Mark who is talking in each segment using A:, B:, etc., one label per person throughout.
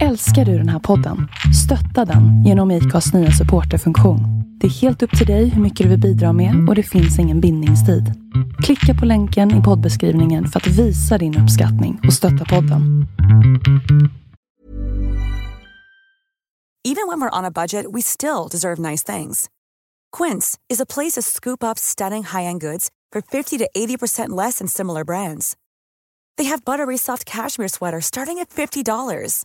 A: Älskar du den här podden? Stötta den genom IKAs nya supporterfunktion. Det är helt upp till dig hur mycket du vill bidra med och det finns ingen bindningstid. Klicka på länken i poddbeskrivningen för att visa din uppskattning och stötta podden.
B: Even when we're on a budget, we still deserve nice things. Quince is a place to scoop up stunning high-end goods for 50 to 80% less than similar brands. They have buttery soft cashmere sweaters starting at $50,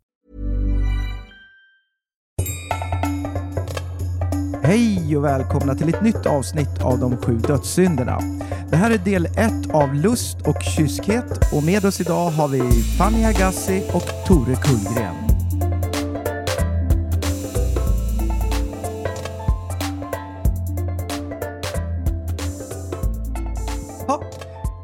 C: Hej och välkomna till ett nytt avsnitt av de sju dödssynderna. Det här är del ett av Lust och kyskhet och med oss idag har vi Fanny Agassi och Tore Kullgren. Ja,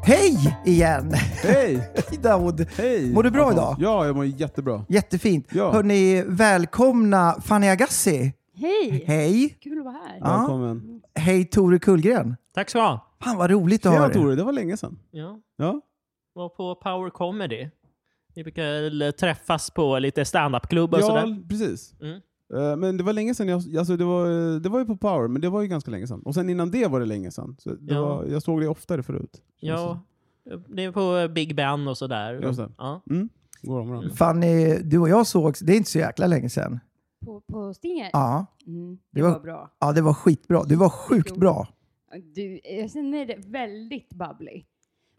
C: Hej igen!
D: Hej!
C: Hej Daoud!
D: Hej!
C: Mår du bra idag?
D: Ja, jag mår jättebra.
C: Jättefint.
D: Ja.
C: Hörni, välkomna Fanny Agassi.
E: Hej!
C: Hej!
E: Kul att vara här.
C: Ja.
D: Välkommen.
C: Hej Tore Kullgren.
F: Tack du ha.
C: Fan vad roligt att ha
D: Tjena
C: dig.
D: Tore, det var länge sedan.
F: Ja.
D: Ja.
F: Var på Power Comedy. Vi brukar träffas på lite standup-klubbar och
D: Ja,
F: sådär.
D: precis.
F: Mm.
D: Eh, Men det var länge sedan jag, alltså det var, det var ju på Power, men det var ju ganska länge sedan. Och sen innan det var det länge sedan. Så det
F: Ja.
D: var, jag såg det oftare förut.
F: Ja, det är på Big Ben och sådär.
D: Just det.
F: Ja.
D: Mm. Går om varandra.
C: Fanny, du och jag sågs, det är inte så jäkla länge sedan.
E: På, på Stinger?
C: Ja,
E: Mm,
C: Det
E: det
C: var-
E: var, bra.
C: ja det var skitbra. Du var sjukt bra.
E: Du, jag känner det väldigt bubbly.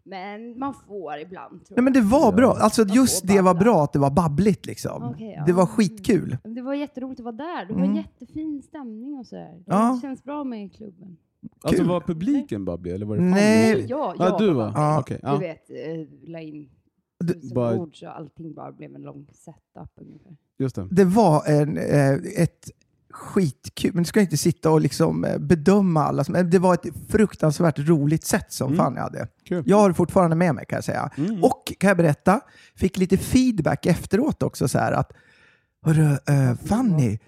E: Men man får ibland, tror
C: Nej men det var bra. Alltså
E: Man
C: just det var bra att det var babbligt liksom.
E: Okej, ja.
C: Det var skitkul.
E: jag. Det var jätteroligt att vara där. Det var
C: Mm.
E: jättefin stämning och sådär. Det
C: Ja.
E: känns bra med klubben.
D: Alltså
C: Kul.
D: var publiken bubblig eller var det
C: Nej.
D: Fanny?
E: jag,
D: Ja,
E: jag
D: du
E: var.
C: Ja.
D: Okej.
E: Du
D: ja.
E: vet, eh, la in
C: Du-
E: tusen
D: bara-
E: ord så allting bara blev en lång setup ungefär.
D: Just det.
C: Det var en, eh, ett skitkul, men du ska inte sitta och liksom eh, bedöma alla. Det var ett fruktansvärt roligt sätt som
D: Mm.
C: Fanny hade.
D: Kul.
C: Jag har det fortfarande med mig kan jag säga.
D: Mm.
C: Och kan jag berätta, fick lite feedback efteråt också så här att Hörru, eh, Fanny,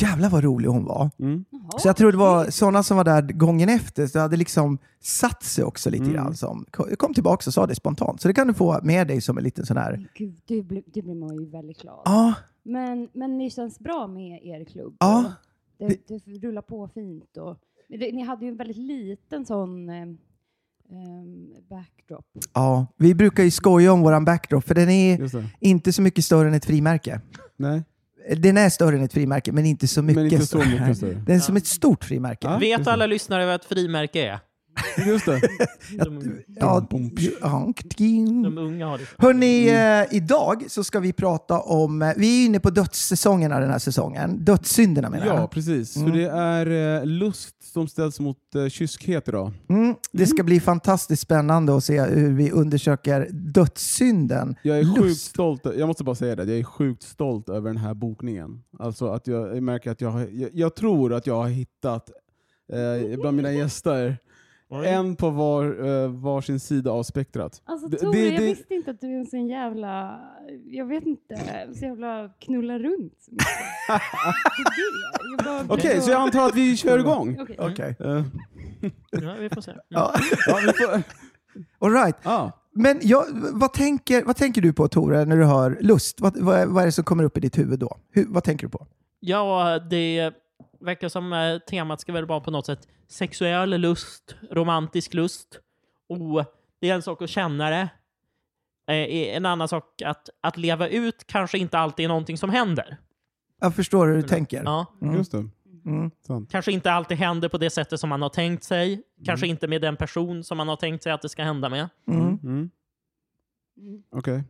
C: jävlar vad rolig hon var.
D: Mm.
C: Så jag tror det var sådana som var där gången efter, så det hade liksom satt sig också lite
D: Mm.
C: grann. Som, kom tillbaka och sa det spontant. Så det kan du få med dig som en liten sån här...
E: Gud, det blir, det blir man ju väldigt glad.
C: Ja,
E: Men, men det känns bra med er klubb.
C: Ja,
E: Och det, det rullar på fint. Och, det, ni hade ju en väldigt liten sån eh, ehm, backdrop.
C: ja. Vi brukar ju skoja om våran backdrop, för den är
D: det.
C: inte så mycket större än ett frimärke.
D: Nej,
C: Den är större än ett frimärke, men inte så mycket.
D: men inte så mycket större.
C: Den är som ett stort frimärke.
D: Ja.
F: Vet alla lyssnare vad ett frimärke är?
D: Just det.
F: De,
C: Ja, ja,
F: de unga har det.
C: Hörni, eh, idag så ska vi prata om, eh, vi är inne på dödssäsongerna den här säsongen. Dödssynderna menar
D: Ja,
C: jag.
D: precis.
C: Mm.
D: För det är eh, lust som ställs mot kyskhet idag.
C: Mm, det ska bli fantastiskt spännande att se hur vi undersöker dödssynden.
D: Jag är sjukt
C: Lust.
D: stolt, jag måste bara säga det, jag är sjukt stolt över den här bokningen. Alltså att jag, jag märker att jag, jag, jag tror att jag har hittat eh, bland mina gäster
F: Oj.
D: en på var, eh, varsin sida av spektrat.
E: Alltså Tore,
D: det-
E: jag
D: det-
E: visste inte att du är en sån jävla, jag vet inte, så jävla knulla runt.
D: Okej, så jag antar att vi kör igång.
E: Okej.
C: Okej.
D: Eh,
F: Ja, vi får se.
C: Ja.
D: ja, vi får,
C: All right.
D: ja.
C: Men jag, vad, tänker, vad tänker du på Tore när du hör lust? Vad, vad, är- vad är det som kommer upp i ditt huvud då? Hur, vad tänker du på?
F: Ja, det verkar som eh, temat ska väl vara på något sätt sexuell lust, romantisk lust. Och det är en sak att känna det. Eh, En annan sak att, att leva ut kanske inte alltid är någonting som händer.
C: Jag förstår hur du tänker.
F: Ja.
C: Mm.
D: Just det.
C: Mm.
D: Sant.
F: Kanske inte alltid händer på det sättet som man har tänkt sig. Kanske inte med den person som man har tänkt sig att det ska hända med.
C: Mm.
D: Mm.
E: Mm.
D: Okej.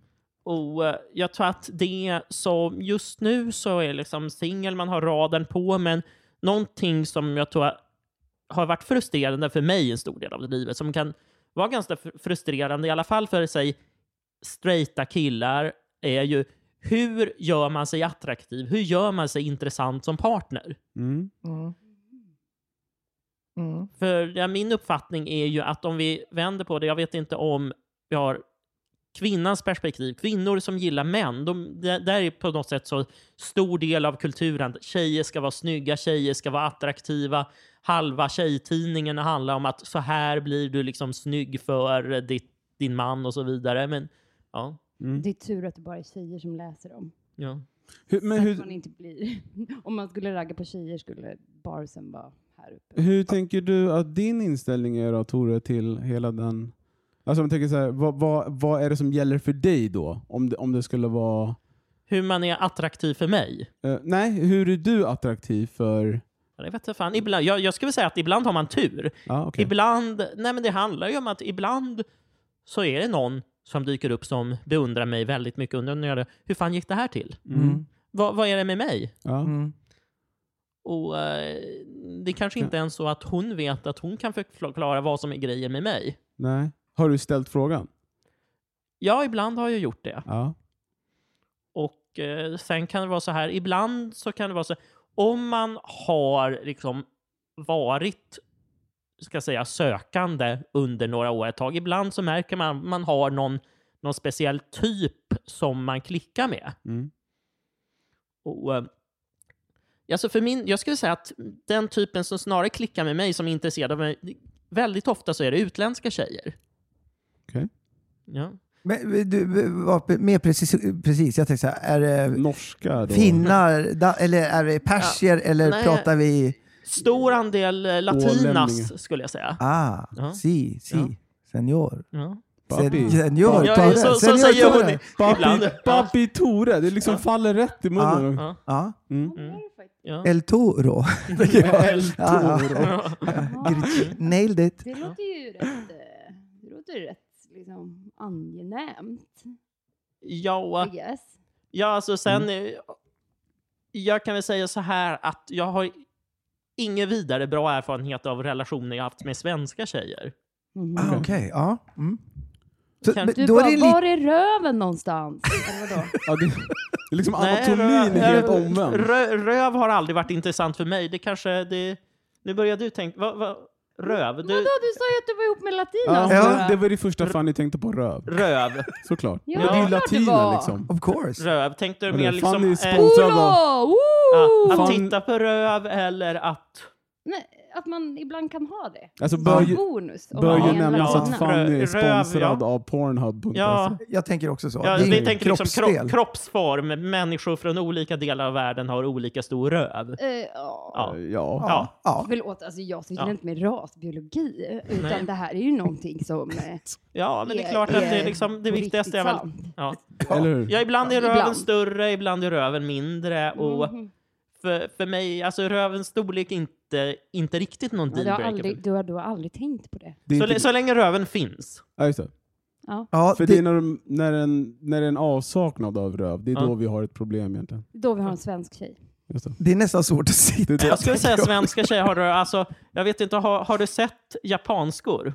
F: Och eh, jag tror att det som just nu så är liksom singel, man har raden på, men någonting som jag tror har varit frustrerande för mig en stor del av livet, som kan vara ganska fr- frustrerande, i alla fall för sig straighta killar, är ju hur gör man sig attraktiv? Hur gör man sig intressant som partner?
D: Mm.
C: Mm. Mm.
F: För ja, min uppfattning är ju att om vi vänder på det, jag vet inte om vi har kvinnans perspektiv, kvinnor som gillar män, de, det, där är på något sätt så stor del av kulturen. Tjejer ska vara snygga, tjejer ska vara attraktiva. Halva tjejtidningen handlar om att så här blir du liksom snygg för ditt, din man och så vidare. Men ja,
D: Mm.
E: Det är tur att det bara är tjejer som läser dem.
F: ja.
D: Hur, men hur,
E: man inte blir... Om man skulle ragga på tjejer skulle barsen vara här uppe.
D: hur tänker du att din inställning är då, Tore, till hela den... Alltså jag tänker så här, vad, vad, vad är det som gäller för dig då? Om det, om det skulle vara...
F: Hur man är attraktiv för mig.
D: Eh, nej, hur är du attraktiv för...
F: Ja, Det vet jag, fan. Ibland, jag, jag skulle säga att ibland har man tur.
D: Ja, okej.
F: Ibland, nej men det handlar ju om att ibland så är det någon som dyker upp som beundrar mig väldigt mycket. Undrar hur fan gick det här till?
D: Mm.
F: Vad, vad är det med mig?
D: Ja.
C: Mm.
F: Och eh, det kanske inte ens så att hon vet att hon kan förklara vad som är grejen med mig.
D: Nej. Har du ställt frågan?
F: Ja, ibland har jag gjort det.
D: Ja.
F: Och eh, sen kan det vara så här, ibland så kan det vara så om man har liksom varit ska säga, sökande under några år ett tag, ibland så märker man att man har någon, någon speciell typ som man klickar med.
D: Mm.
F: Och, eh, alltså för min, jag skulle säga att den typen som snarare klickar med mig, som är intresserad av mig, väldigt ofta så är det utländska tjejer.
D: Okej.
F: Ja.
C: Men du, var mer precis, precis, jag tänkte så här, är det
D: Norska då?
C: finnar, da, eller är det persier, eller
F: nej.
C: pratar vi...
F: Stor andel eh, latinas,
D: Ålänningar.
F: skulle jag säga.
C: Ah,
F: Ja.
C: si, si,
F: Ja.
C: senior.
F: Ja.
D: Papi.
C: Sen- Senior,
F: Ja,
C: Tore,
F: så, så
C: senior
F: säger hon
C: Tore.
F: ibland.
D: Papi,
F: Ja.
D: papi Tore, det liksom
F: Ja.
D: faller rätt i munnen.
F: Ja.
C: Ja,
D: Mm.
F: Mm. Ja.
C: El Toro.
D: El
C: Ja,
D: Toro.
F: Ja.
C: Nailed it.
E: Det låter ju rätt, eh, det låter ju rätt liksom, angenämt,
F: Ja, ja, alltså sen...
D: Mm.
F: eh, Jag kan väl säga så här att jag har ingen vidare bra erfarenhet av relationer jag haft med svenska tjejer.
E: Mhm.
C: Ah, Okej, ja. Mm. Så,
F: Kan-
C: men
E: Du
C: då är
E: bara,
C: det
E: var
C: lite...
E: är röven någonstans? Eller vadå?
D: Ja, det, är liksom
F: Nej,
D: anatomin är
F: rö-
D: helt omvänd.
F: Rö, röv har aldrig varit intressant för mig. Det kanske... Det, nu börjar du tänka... Va, va, röv?
E: Vadå,
F: Du,
E: du sa ju att du var ihop med latinas.
D: Ja,
C: Ja.
D: Det var det första Fanny tänkte på, röv.
F: röv.
D: Såklart.
E: Ja,
D: Men det är ju
E: var.
D: liksom.
C: Of course.
F: Röv. Tänkte du mer liksom... Eh.
E: Olo!
F: Ja, att
D: Fan-
F: titta på röv eller att...
E: Nej, att man ibland kan ha det.
D: Alltså
E: Som
D: bör ju,
E: bonus.
D: bör ju
E: är
D: nämnas att. Fanny är sponsrad
F: ja.
D: av Pornhub.se.
F: Ja,
C: Jag tänker också så.
F: ja
C: det är
F: vi tänker liksom kro, kroppsform. Människor från olika delar av världen har olika stor röv.
E: Eh, ja.
F: Ja.
D: Ja.
F: Ja.
C: ja.
E: Förlåt, alltså jag sysslar
F: Ja.
E: inte med rasbiologi, utan
F: Nej.
E: det här är ju någonting som eh,
F: Ja, men det är
E: är-
F: klart att det, är
E: är
F: liksom, det viktigaste är väl... Ja.
D: Eller hur?
F: ja, ibland är röven
E: Ibland.
F: större, ibland är röven mindre. Och
E: Mhm.
F: För, för mig, alltså rövens storlek är inte, inte riktigt någon
E: Ja, du, har
F: dealbreaker.
E: aldrig, du, har, du har aldrig tänkt på det.
D: Det är
F: så,
D: inte-
F: lä- så länge röven finns.
D: Ja, just det.
E: Ja.
C: Ja,
D: För
C: det,
D: det är när, de- när, en, när det är en avsaknad av röv, det är
F: Ja.
D: då vi har ett problem egentligen.
E: Då vi har en svensk tjej.
D: Just det.
C: det är nästan svårt att sitta.
F: Jag skulle säga svenska tjejer har röv. Alltså, jag vet inte, har, har du sett japanskor?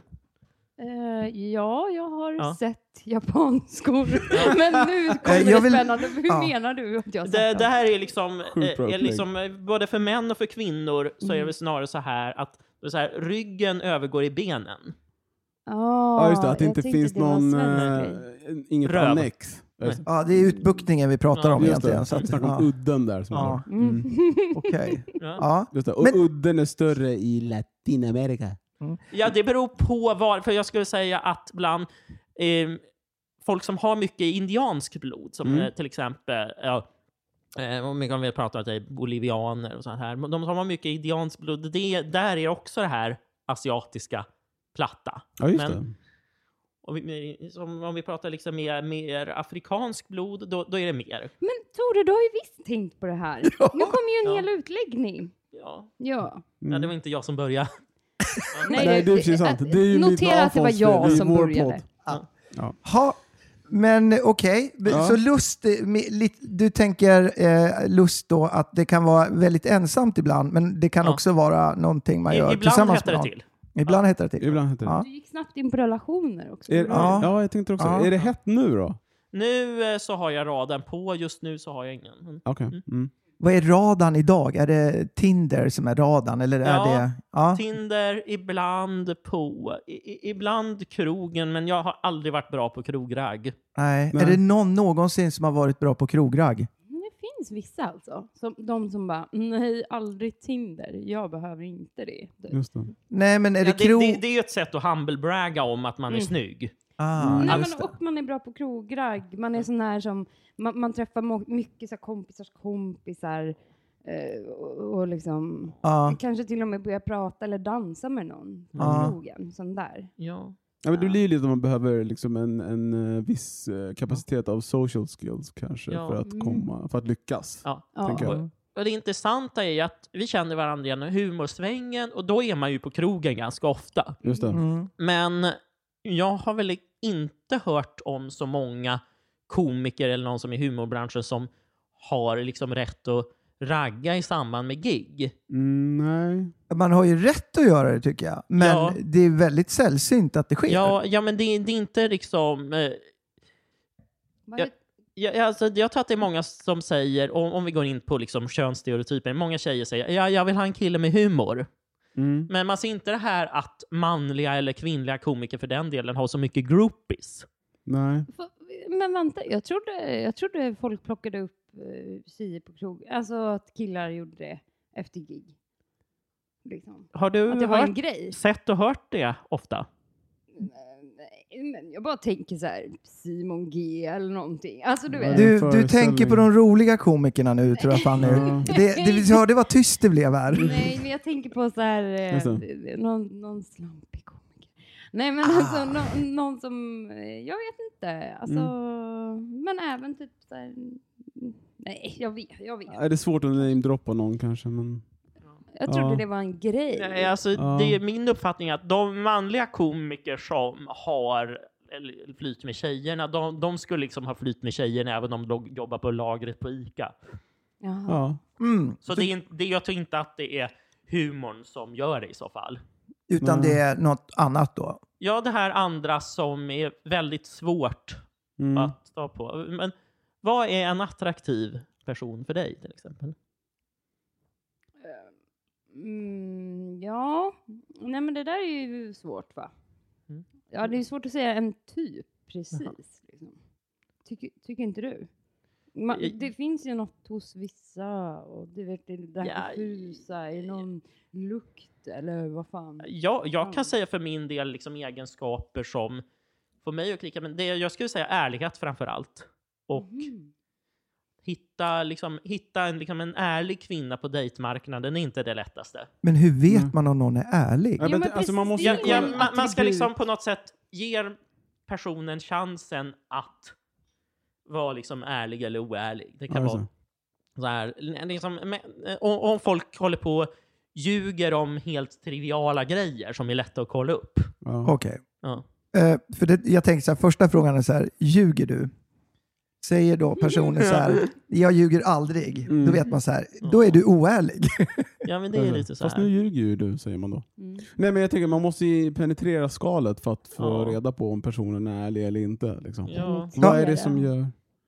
E: Eh, ja, jag har
F: Ja.
E: sett japanskor. Men nu
C: Eh,
E: kommer
C: jag
E: det
C: vill-
E: spännande. Hur
C: ja.
E: menar du att jag
F: Det, det här är liksom, eh, är liksom både för män och för kvinnor så är
E: Mm.
F: det snarare så här att är så här, ryggen övergår i benen.
E: Ah,
D: Ja, just det. Att det inte finns
E: det
D: någon... Äh, inget
F: Röv.
D: annex.
C: Ja, det är utbuktningen vi pratar
F: Ja,
C: om
D: Just
C: egentligen. Så
D: Vi
C: att,
D: snackar om
C: ja.
D: udden där. Som
C: Ja,
D: var.
E: Mm.
C: okej.
F: Ja.
C: Ja.
D: Just det. Och
C: Men-
D: udden är större i Latinamerika.
F: Ja, det beror på var, för jag skulle säga att bland eh, folk som har mycket indiansk blod, som
D: Mm.
F: eh, till exempel, ja, eh, om vi prata om är bolivianer och sånt här, men de som har mycket indiansk blod, det, där är också det här asiatiska platta.
D: Ja, just
F: Men-
D: det.
F: Och vi, som, om vi pratar liksom mer, mer afrikansk blod, då, då är det mer.
E: Men Tore, du har ju visst tänkt på det här. Nu kommer ju en
F: Ja.
E: hel utläggning.
F: Ja.
E: Ja.
F: Ja, det var inte jag som började.
D: Nej, det är precis sant. Det är ju
E: Notera att det var jag som började.
D: podd.
C: Ha, Men eh, okej, Men
D: Ja.
C: så lust, eh, du tänker eh, lust då att det kan vara väldigt ensamt ibland, men det kan
F: Ja.
C: också vara någonting man
F: I,
C: gör
F: ibland
C: tillsammans med
F: det
C: någon.
F: till.
C: Ibland heter det till.
D: Ibland heter det.
C: Ja.
E: Du gick snabbt in på relationer också.
D: Är,
C: Ja.
D: ja. jag tänkte också.
C: Ja.
D: Är det hett nu då?
F: Nu eh, så har jag raden på, just nu så har jag ingen. Men-
D: Okej.
F: Mm.
D: Mm.
C: Vad är radan idag? Är det Tinder som är radan? Eller är
F: Ja,
C: det... Ja.
F: Tinder, ibland på, i, ibland krogen, men jag har aldrig varit bra på krogragg.
C: Nej.
D: Nej.
C: Är det någon någonsin som har varit bra på krogragg?
E: Men Det finns vissa alltså. Som, de som bara, nej, aldrig Tinder. Jag behöver inte det. typ.
D: Just det.
C: Nej, men är
F: Ja,
C: det
F: det,
C: krog...
F: det, det är ju ett sätt att humblebragga om att man är
E: Mm.
F: snygg.
C: Ah,
E: Nej,
C: just
E: men, och man är bra på krogragg. Man är sån här som, man, man träffar mycket så här kompisars kompisar. Eh, och, och liksom,
C: Ja.
E: kanske till och med börja prata eller dansa med någon på
C: Ja.
E: krogen. Sån där.
F: Ja.
D: Ja, men det blir lite att man behöver liksom en, en eh, viss eh, kapacitet av social skills kanske
F: Ja.
D: för, att
E: Mm.
D: komma, för att lyckas.
F: Ja.
E: Ja.
F: Och det intressanta är ju att vi känner varandra genom humorsvängen och då är man ju på krogen ganska ofta.
D: Just det.
C: Mm.
F: Men jag har väl inte hört om så många komiker eller någon som är i humorbranschen som har liksom rätt att ragga i samband med gig.
D: Mm, nej.
C: Man har ju rätt att göra det tycker jag. Men
F: Ja.
C: det är väldigt sällsynt att det sker.
F: Ja, ja men det, det är inte liksom... Eh,
E: Vad
F: Ja.
E: vet-
F: jag, alltså, jag tror att det är många som säger, om, om vi går in på liksom könsstereotyper, många tjejer säger ja, jag vill ha en kille med humor.
D: Mm.
F: Men man ser inte det här att manliga eller kvinnliga komiker för den delen har så mycket groupies.
D: Nej.
E: Men vänta, jag trodde, jag trodde folk plockade upp uh, tjejer på krog. Alltså att killar gjorde det efter gig. Liksom.
F: Har du
E: Att det var en
F: hört,
E: grej.
F: sett och hört det ofta?
E: Men jag bara tänker så här, Simon G eller någonting. Alltså du vet.
C: Du, du tänker på de roliga komikerna nu tror jag Fanny.
D: Ja.
C: Det, det, vi hörde vad tyst det blev här.
E: Nej, men jag tänker på så här, eh, någon, någon slampig komiker. Nej, men
C: Ah.
E: alltså nå, någon som, eh, jag vet inte. Alltså, men även typ så här, mm, nej, jag vet, jag vet.
D: Är det svårt att namedroppa någon kanske? Men...
E: Jag trodde
D: Ja.
E: det var en grej.
F: Nej, alltså,
D: Ja.
F: det är min uppfattning att de manliga komiker som har flyt med tjejerna, de, de skulle liksom ha flyt med tjejerna även om de jobbar på lagret på ICA.
E: Jaha.
D: Ja.
C: Mm.
F: Så det är, det, jag tror inte att det är humorn som gör det i så fall.
C: Utan
D: Nej.
C: det är något annat då.
F: Ja, det här andra som är väldigt svårt
D: Mm.
F: att ta på. Men vad är en attraktiv person för dig till exempel?
E: Mm, ja, nej men det där är ju svårt va?
F: Mm.
E: Ja, det är svårt att säga en typ precis. Liksom. Tycker, tycker inte du? Man,
F: Jag-
E: det finns ju något hos vissa och du vet det där
F: Ja,
E: diffusa i någon lukt eller vad fan.
F: Jag, jag
E: Ja.
F: kan säga för min del liksom egenskaper som får mig att klicka, men det, jag skulle säga ärlighet framför allt. Och
E: Mhm.
F: Hitta, liksom, hitta en, liksom, en ärlig kvinna på dejtmarknaden är inte det lättaste.
C: Men hur vet
D: Mm.
C: man om någon är ärlig?
D: Ja, men alltså, man måste
F: Ja, ja, ska
E: attribut.
F: liksom på något sätt ge personen chansen att vara liksom ärlig eller oärlig. Det kan
D: Ja, just
F: vara så här, liksom, men, om, om folk håller på och ljuger om helt triviala grejer som är lätta att kolla upp.
D: Ja.
C: Okej.
F: Ja.
C: Eh, för det, jag tänker så här, första frågan är så här, ljuger du? Säger då personen så här, jag ljuger aldrig.
D: Mm.
C: Då vet man så här, då är du oärlig.
F: ja, men det är lite så
D: Fast
F: här.
D: nu ljuger ju du, säger man då.
E: Mm.
D: Nej men jag tänker man måste ju penetrera skalet för att få
F: Ja.
D: reda på om personen är ärlig eller inte. Liksom.
F: Ja.
D: Vad är det som gör...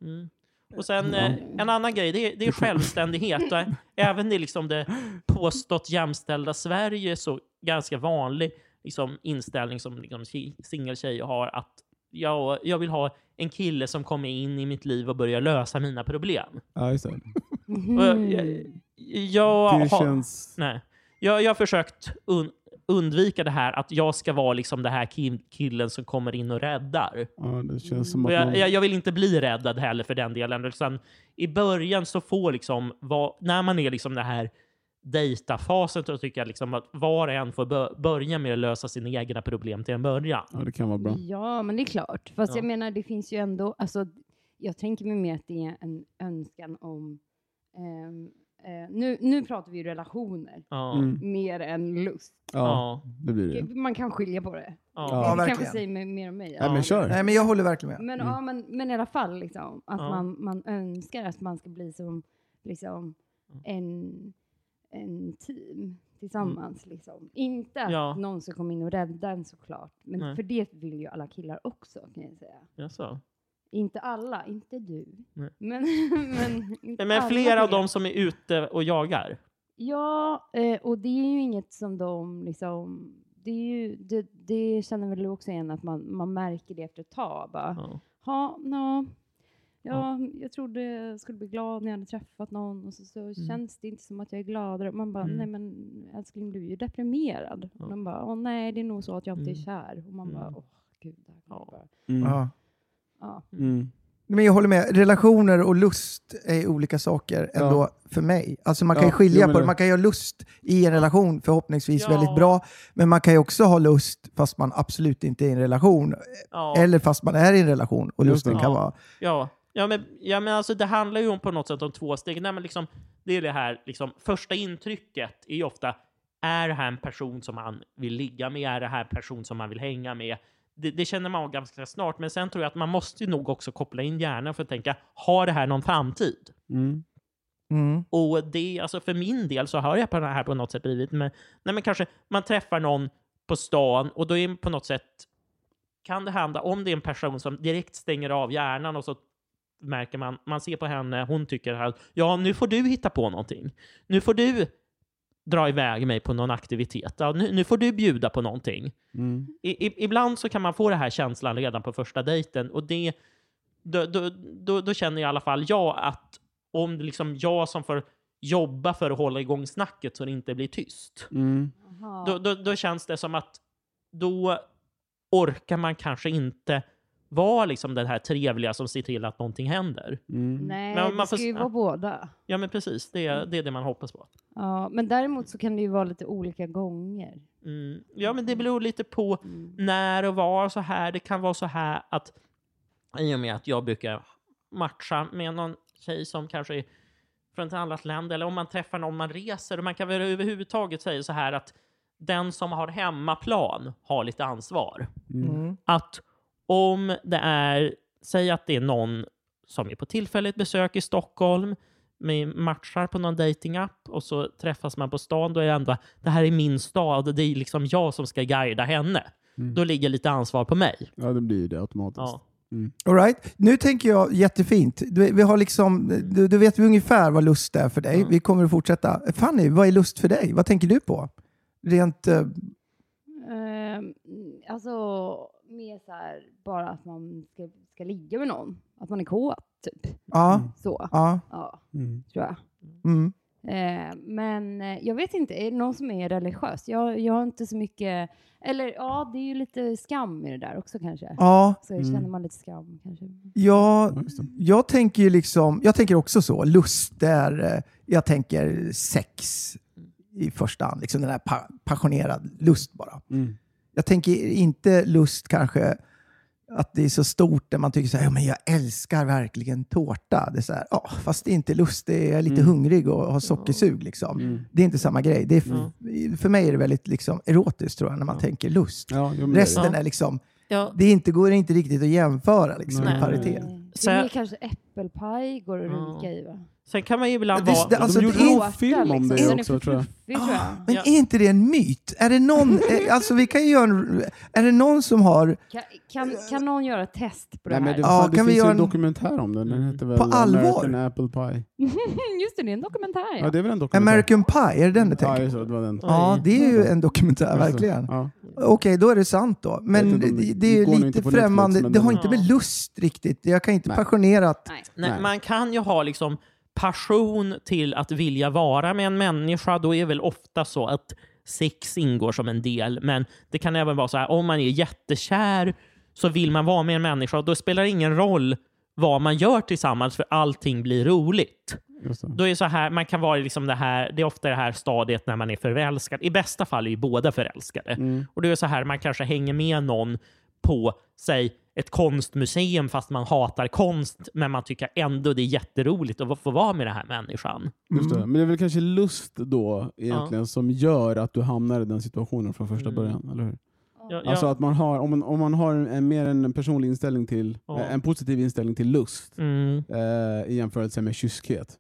F: Mm. Och sen
D: Ja.
F: eh, en annan grej, det är, det är självständighet. Och även i liksom det påstått jämställda Sverige så ganska vanlig liksom, inställning som liksom, si- singeltjejer har att jag, jag vill ha en kille som kommer in i mitt liv och börjar lösa mina problem.
D: Ja, just det.
F: Och jag, jag, jag,
D: Det
F: har,
D: känns...
F: nej, jag, jag har försökt un, undvika det här att jag ska vara liksom det här ki- killen som kommer in och räddar.
D: Ja, det känns som
F: Och
D: att
F: jag, jag, jag vill inte bli räddad heller för den delen. Utan I början så får liksom, va- när man är liksom det här dejtafasen tycker jag liksom att var och en får bö- börja med att lösa sina egna problem till en början.
D: Ja, det kan vara bra.
E: Ja, men det är klart. Fast
F: Ja.
E: jag menar, det finns ju ändå, alltså, jag tänker mig mer att det är en önskan om ehm, eh, nu, nu pratar vi relationer
F: Ja.
D: Mm.
E: mer än lust.
D: Ja,
F: Ja.
D: det blir det.
E: Man kan skilja på det.
F: Ja.
C: Ja,
E: det kanske säger mer- mer om mig.
D: Nej, men kör.
C: Nej, men jag håller verkligen med.
E: Men,
D: Mm.
E: ja, men, men i alla fall liksom, att
F: Ja.
E: man, man önskar att man ska bli som liksom, en, en team tillsammans. Liksom. Inte att
F: Ja.
E: någon ska komma in och rädda en såklart. Men
F: Nej.
E: för det vill ju alla killar också kan jag säga.
F: Jaså?
E: Inte alla, inte du.
F: Nej.
E: Men, men, inte
F: Men flera av dem som är ute och jagar?
E: Ja, eh, och det är ju inget som de liksom... Det, är ju, det, det känner väl du också igen att man, man märker det efter ett tag. Bara,
F: Ja.
E: ha, no, ja, jag trodde jag skulle bli glad när jag hade träffat någon och så, så känns det inte som att jag är gladare. Man bara,
F: Mm.
E: nej men älskling du är ju deprimerad.
F: Ja.
E: Och de bara, åh nej det är nog så att jag inte är
F: Mm.
E: kär. Och man
F: Mm.
E: bara, åh gud. Det här kommer
F: Ja.
E: bara.
D: Mm.
C: Ja.
D: Mm.
C: Men jag håller med, relationer och lust är olika saker ändå
D: Ja.
C: för mig. Alltså man kan
D: Ja,
C: skilja på det, man kan ju ha lust i en relation förhoppningsvis
F: Ja.
C: väldigt bra, men man kan ju också ha lust fast man absolut inte är i en relation.
F: Ja.
C: Eller fast man är i en relation och lusten kan vara...
F: Ja, ja, men, ja men alltså det handlar ju om på något sätt om två steg. Nej, men liksom, det är det här, liksom, första intrycket är ju ofta, är det här en person som man vill ligga med? Är det här en person som man vill hänga med? Det, det känner man av ganska snart, men sen tror jag att man måste nog också koppla in hjärnan för att tänka, har det här någon framtid?
D: Mm.
C: Mm.
F: Och det, alltså för min del så har jag på det här på något sätt blivit, men, nej men kanske man träffar någon på stan och då är på något sätt, kan det hända, om det är en person som direkt stänger av hjärnan och så märker man, man ser på henne, hon tycker att ja, nu får du hitta på någonting. Nu får du dra iväg mig på någon aktivitet. Ja, nu, nu får du bjuda på någonting.
D: Mm.
F: I, i, ibland så kan man få den här känslan redan på första dejten och det, då, då, då, då känner i alla fall jag att om det liksom jag som får jobba för att hålla igång snacket så det inte blir tyst,
D: Mm.
F: Då, då, då känns det som att då orkar man kanske inte vara liksom den här trevliga som ser till att någonting händer.
D: Mm.
E: Nej,
F: Men
E: det
F: man får
E: ska ju vara båda.
F: Ja, men precis. Det, är- det är det man hoppas på.
E: Ja, men däremot så kan det ju vara lite olika gånger.
F: Mm. Ja, men det beror lite på
E: Mm.
F: när och var så här. Det kan vara så här att i och med att jag brukar matcha med någon tjej som kanske är från ett annat land eller om man träffar någon man reser och man kan väl överhuvudtaget säga så här att den som har hemmaplan har lite ansvar.
C: Mm.
F: Att om det är, säg att det är någon som är på tillfälligt besök i Stockholm, med matchar på någon datingapp och så träffas man på stan, då är det ändå, det här är min stad, det är liksom jag som ska guida henne.
D: Mm.
F: Då ligger lite ansvar på mig.
D: Ja, det blir ju det automatiskt.
F: Ja.
C: All right. Nu tänker jag jättefint. Du, vi har liksom, du, du vet vi ungefär vad lust är för dig.
F: Ja.
C: Vi kommer att fortsätta. Fanny, vad är lust för dig? Vad tänker du på? Rent... eh,
E: Ehm, alltså, mer så här, bara att man ska, ska ligga med någon. Att man är kåt, typ.
C: ja,
E: Så,
C: ja.
E: ja,
D: Mm.
E: tror jag.
C: Mm.
E: Eh, men eh, jag vet inte, är det någon som är religiös? Jag, jag har inte så mycket, eller ja, det är ju lite skam i det där också kanske.
C: ja.
E: Så
D: Mm.
E: känner man lite skam kanske.
C: Ja, jag tänker ju liksom, jag tänker också så. Lust, det är, eh, jag tänker sex i första hand. Liksom den här pa passionerad lust bara.
D: Mm.
C: Jag tänker inte lust kanske att det är så stort där man tycker så här, ja, men jag älskar verkligen tårta. Det är så här, ja, fast det är inte lust, det är lite
D: Mm.
C: hungrig och har sockersug. Liksom.
D: Mm.
C: Det är inte samma grej. Det är f- För mig är det väldigt liksom, erotiskt tror jag, när man tänker lust.
D: Ja, är
C: Resten
D: det.
C: är liksom,
F: Ja.
C: det är inte, går inte riktigt att jämföra liksom, i
D: Nej.
C: paritet.
E: Det
F: Så-
E: är kanske äppelpaj går att
F: Ja.
E: runka i va?
F: Sen kan man ju ibland
C: Det-
F: vara...
C: det- alltså,
D: de gjorde
C: det är-
D: en film om det
E: Den är
D: också,
E: för
D: tror jag.
E: fluffig, tror jag.
C: Men
F: Ja.
C: är inte det en myt? Är det någon, eh, alltså vi kan ju göra en, är det någon som har,
E: Kan, kan, kan någon göra ett test på det
D: Nej, men
E: här?
D: det,
C: Ja,
D: det
C: kan vi
D: finns
C: göra
D: ju
C: en-
D: en dokumentär om den. Den heter väl
C: På allvar?
D: American Apple Pie.
E: Just det, det är en dokumentär ja.
D: Ja, det är väl en dokumentär?
C: American Pie, är det den du
D: Ja,
C: tänker på?
D: det. Det var den.
C: Ja, det är ju en dokumentär, verkligen.
D: Ja.
C: Okej, då är det sant då. Men det,
D: det-
C: det är
D: det
C: lite
D: Netflix,
C: främmande.
D: men
C: det har inte med lust riktigt. Jag kan inte
D: Nej.
C: passionerat...
E: Nej.
F: Nej,
D: Nej.
F: Man kan ju ha liksom passion till att vilja vara med en människa. Då är väl ofta så att sex ingår som en del. Men det kan även vara så här, om man är jättekär så vill man vara med en människa och då spelar det ingen roll vad man gör tillsammans för allting blir roligt. Då är det så här, man kan vara liksom det här, det är ofta det här stadiet när man är förälskad. I bästa fall är ju båda förälskade.
D: Mm.
F: Och det är så här, man kanske hänger med någon på, säg, ett konstmuseum fast man hatar konst, men man tycker ändå det är jätteroligt att få vara med den här människan.
D: Just det.
C: Mm.
D: Men det är väl kanske lust då egentligen som gör att du hamnar i den situationen från första
F: Mm.
D: början, eller hur?
F: Ja,
D: Alltså
F: ja.
D: att man har, om man, om man har en, mer en personlig inställning till,
F: Ja.
D: en positiv inställning till lust
F: Mm.
D: eh, i jämförelse med kyskhet,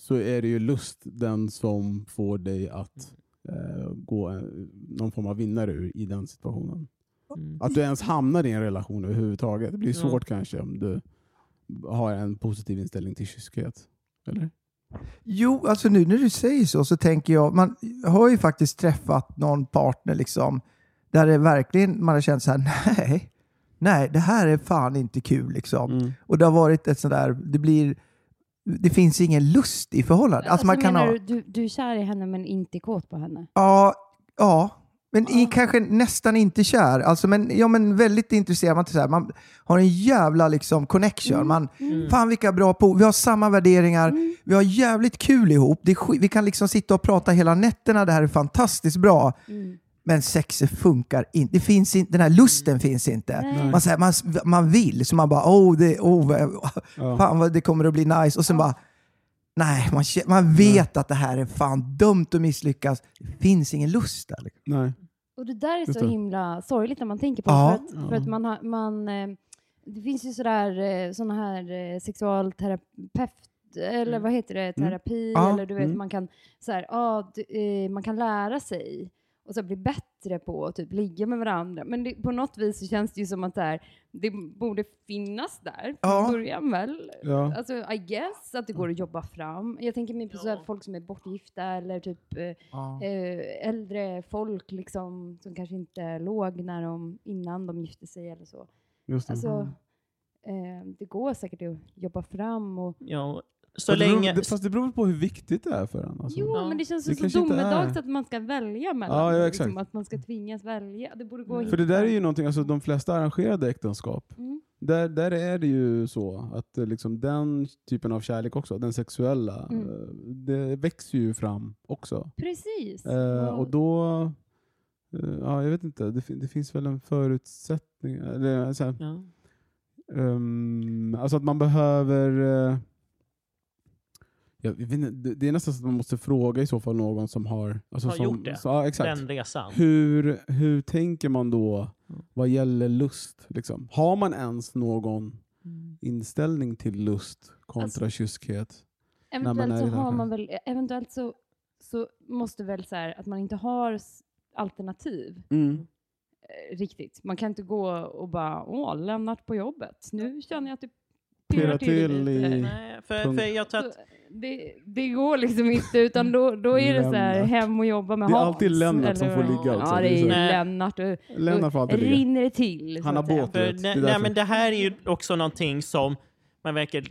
D: så är det ju lust den som får dig att eh, gå en, någon form av vinnare ur i den situationen.
F: Mm.
D: Att du ens hamnar i en relation överhuvudtaget. Det blir
F: Ja.
D: svårt kanske om du har en positiv inställning till kyskhet. Eller?
C: Jo, alltså nu när du säger så så tänker jag, man har ju faktiskt träffat någon partner liksom där det verkligen man har känt så här, nej, nej, det här är fan inte kul liksom.
D: Mm.
C: Och det har varit ett sådär, det blir, det finns ingen lust i förhållandet. Alltså, man kan
E: menar
C: ha,
E: du, du, du är kär i henne men inte kåt på henne?
C: ja, ja, men i, kanske nästan inte kär, alltså, men, ja, men väldigt intresserad. Man, här, man har en jävla liksom connection. Man,
F: Mm.
C: Fan vilka bra på, vi har samma värderingar,
E: Mm.
C: vi har jävligt kul ihop. Det vi kan liksom sitta och prata hela nätterna, det här är fantastiskt bra.
E: Mm.
C: Men sexet funkar inte. Det finns inte, den här lusten finns inte.
E: Nej.
C: Man, säger, man, man vill, så man bara oh, det, oh
D: Ja.
C: fan vad det kommer att bli nice. Och sen bara nej, man, man vet att det här är fan dumt att misslyckas. Det finns ingen lust där. liksom.
D: Nej.
E: Och det där är så himla sorgligt när man tänker på
C: Ja.
E: det. För att, för att man har, man, eh, det finns ju sådär, eh, här eh, sexualterapeut eller
F: Mm.
E: vad heter det, terapi,
C: Ja.
E: eller du vet,
D: Mm.
E: man kan, så här, ja, d- eh, man kan lära sig och så bli bättre på att typ ligga med varandra. Men det, på något vis så känns det ju som att det, här, det borde finnas där
C: Ja.
E: från början väl?
D: Ja.
E: Alltså I guess att det går att jobba fram. Jag tänker mig på så här, folk som är bortgifta eller typ eh, eh, äldre folk liksom, som kanske inte låg när de, innan de gifte sig eller så.
D: Just det.
E: Alltså, eh, det går säkert att jobba fram och...
F: Ja, så
D: det beror-
F: länge...
D: det, fast det beror på hur viktigt det är för en. Alltså.
E: Jo,
F: Ja.
E: men det känns
D: Det
E: så domedags att man ska välja mellan
D: Ja, ja,
E: liksom, att man ska tvingas välja. Det borde gå att
D: För det där är ju någonting, alltså de flesta arrangerade äktenskap,
E: Mm.
D: där, där är det ju så att eh, liksom den typen av kärlek också, den sexuella,
E: Mm.
D: eh, det växer ju fram också.
E: Precis.
D: Eh,
E: Och-
D: och då, eh, ja jag vet inte, det, det finns väl en förutsättning, eller så här,
F: Ja.
D: ehm, alltså att man behöver eh, inte, det, är nästan så att man måste fråga i så fall någon som har, alltså
F: Har
D: som,
F: gjort det.
D: Så, ja, exakt.
F: Den resan.
D: Hur, hur tänker man då
F: Mm.
D: vad gäller lust? Liksom? Har man ens någon
F: Mm.
D: inställning till lust kontra
E: Alltså-
D: kyskhet? man
E: Eventuellt så
D: i den
E: har
D: här-
E: man väl, eventuellt så, så måste väl så här, att man inte har alternativ eh, riktigt. Man kan inte gå och bara, åh, Lennart på jobbet. Nu känner jag att det
D: Pirrar
E: till,
D: i-
F: Nej, för, för jag tror att...
E: det, det går liksom inte, utan då, då är det så här
D: Lennart.
E: hem och jobba med
D: Det är
E: Hans.
D: alltid Lennart som får ligga också,
E: Ja,
D: det är.
F: Nej.
E: Lennart. Och,
D: Lennart får alltid
E: rinner det till.
D: Han har
E: att säga.
D: båt.
F: För,
D: vet, det är
F: nej, nej, men det här är ju också någonting som man verkar...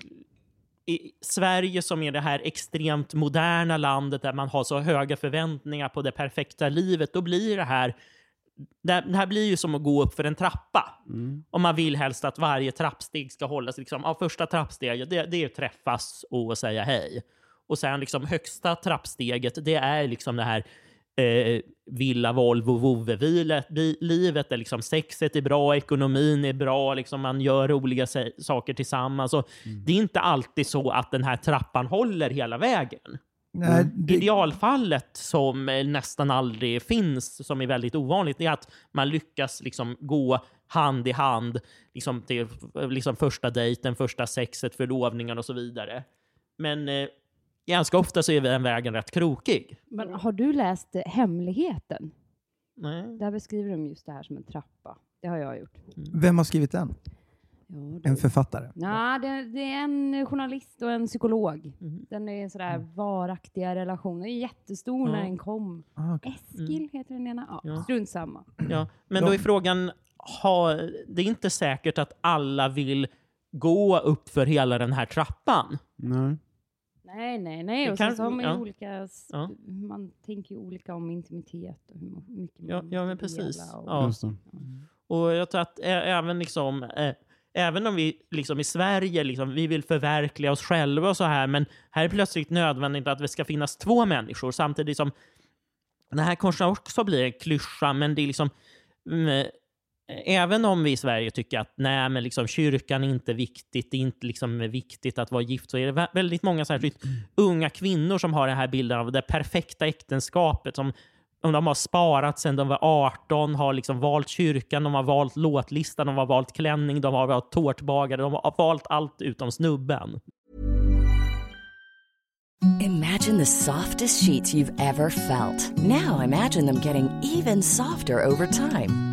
F: I Sverige som är det här extremt moderna landet där man har så höga förväntningar på det perfekta livet, då blir det här... Det här blir ju som att gå upp för en trappa.
D: Mm.
F: Och man vill helst att varje trappsteg ska hållas. Liksom, ja, första trappsteget det, det är att träffas och säga hej. Och sen liksom högsta trappsteget, det är liksom det här eh, villa, Volvo, vovve-livet där liksom sexet är bra, ekonomin är bra, liksom man gör roliga saker tillsammans. Och Det är inte alltid så att den här trappan håller hela vägen.
C: Nej, det,
F: Idealfallet som nästan aldrig finns, som är väldigt ovanligt, är att man lyckas liksom gå hand i hand liksom till liksom första dejten, första sexet, förlovningen och så vidare. Men eh, ganska ofta så är den vägen rätt krokig.
E: Men har du läst eh, Hemligheten?
F: Nej.
E: Där beskriver de just det här som en trappa. Det har jag gjort.
C: vem har skrivit den?
E: Ja.
C: En författare?
E: Ja, det, det är en journalist och en psykolog.
F: Mhm.
E: Den är sådär varaktiga relationer. Jättestor när den kom.
C: Ah, okej.
E: Eskil heter den ena. Ja,
F: Ja.
E: Strunt samma.
F: Ja, men då är frågan, ha, det är inte säkert att alla vill gå upp för hela den här trappan.
D: Nej.
E: Nej, nej, nej. Och
F: kan-
E: så har man
F: ja.
E: olika...
F: Ja.
E: Man tänker ju olika om intimitet och hur mycket man
F: Ja, ja, men precis.
E: Och,
F: Ja.
D: Just det.
F: Och jag tror att ä- även liksom, eh, även om vi liksom i Sverige liksom, vi vill förverkliga oss själva och så här, men här är det plötsligt nödvändigt att det ska finnas två människor samtidigt som det här kanske också blir en klyscha, men det är liksom mm, även om vi i Sverige tycker att nej, men liksom, kyrkan är inte viktigt, det är inte liksom viktigt att vara gift, så är det väldigt många särskilt unga kvinnor som har den här bilden av det perfekta äktenskapet som om de har sparat sedan de var 18, har liksom valt kyrkan, de har valt låtlistan, de har valt klänning, de har valt tårtbagare, de har valt allt utom snubben.
G: Imagine the softest sheets you've ever felt. Now imagine them getting even softer over time.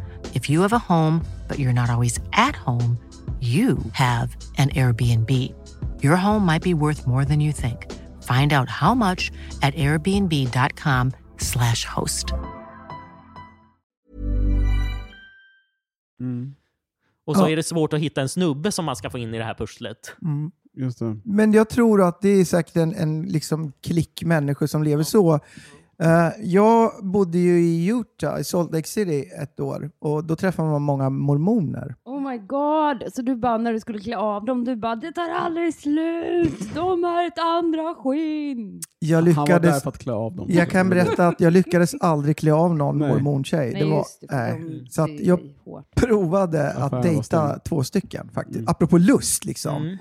H: If you have a home, but you're not always at home, you have an Airbnb. Your home might be worth more than you think. Find out how much at airbnb.com/slash host.
D: Mm.
F: Och så
C: Ja.
F: är det svårt att hitta en snubbe som man ska få in i det här pusslet.
C: Mm.
D: Just det.
C: Men jag tror att det är säkert en, en liksom klick människor som lever så. Eh, jag bodde ju i Utah, i Salt Lake City, ett år och då träffade man många mormoner.
E: Oh my god! Så du bara när du skulle klä av dem, du bara det tar aldrig slut! De har ett andra skinn!
C: Jag
D: Han var där
C: lyckades,
D: för att klä av dem.
C: jag kan berätta att jag lyckades aldrig klä av någon
D: Nej.
C: mormontjej.
E: Nej,
C: Det var,
E: det, de
C: Så att jag provade att dejta två stycken faktiskt.
D: Mm.
C: Apropå lust liksom.
F: Mm.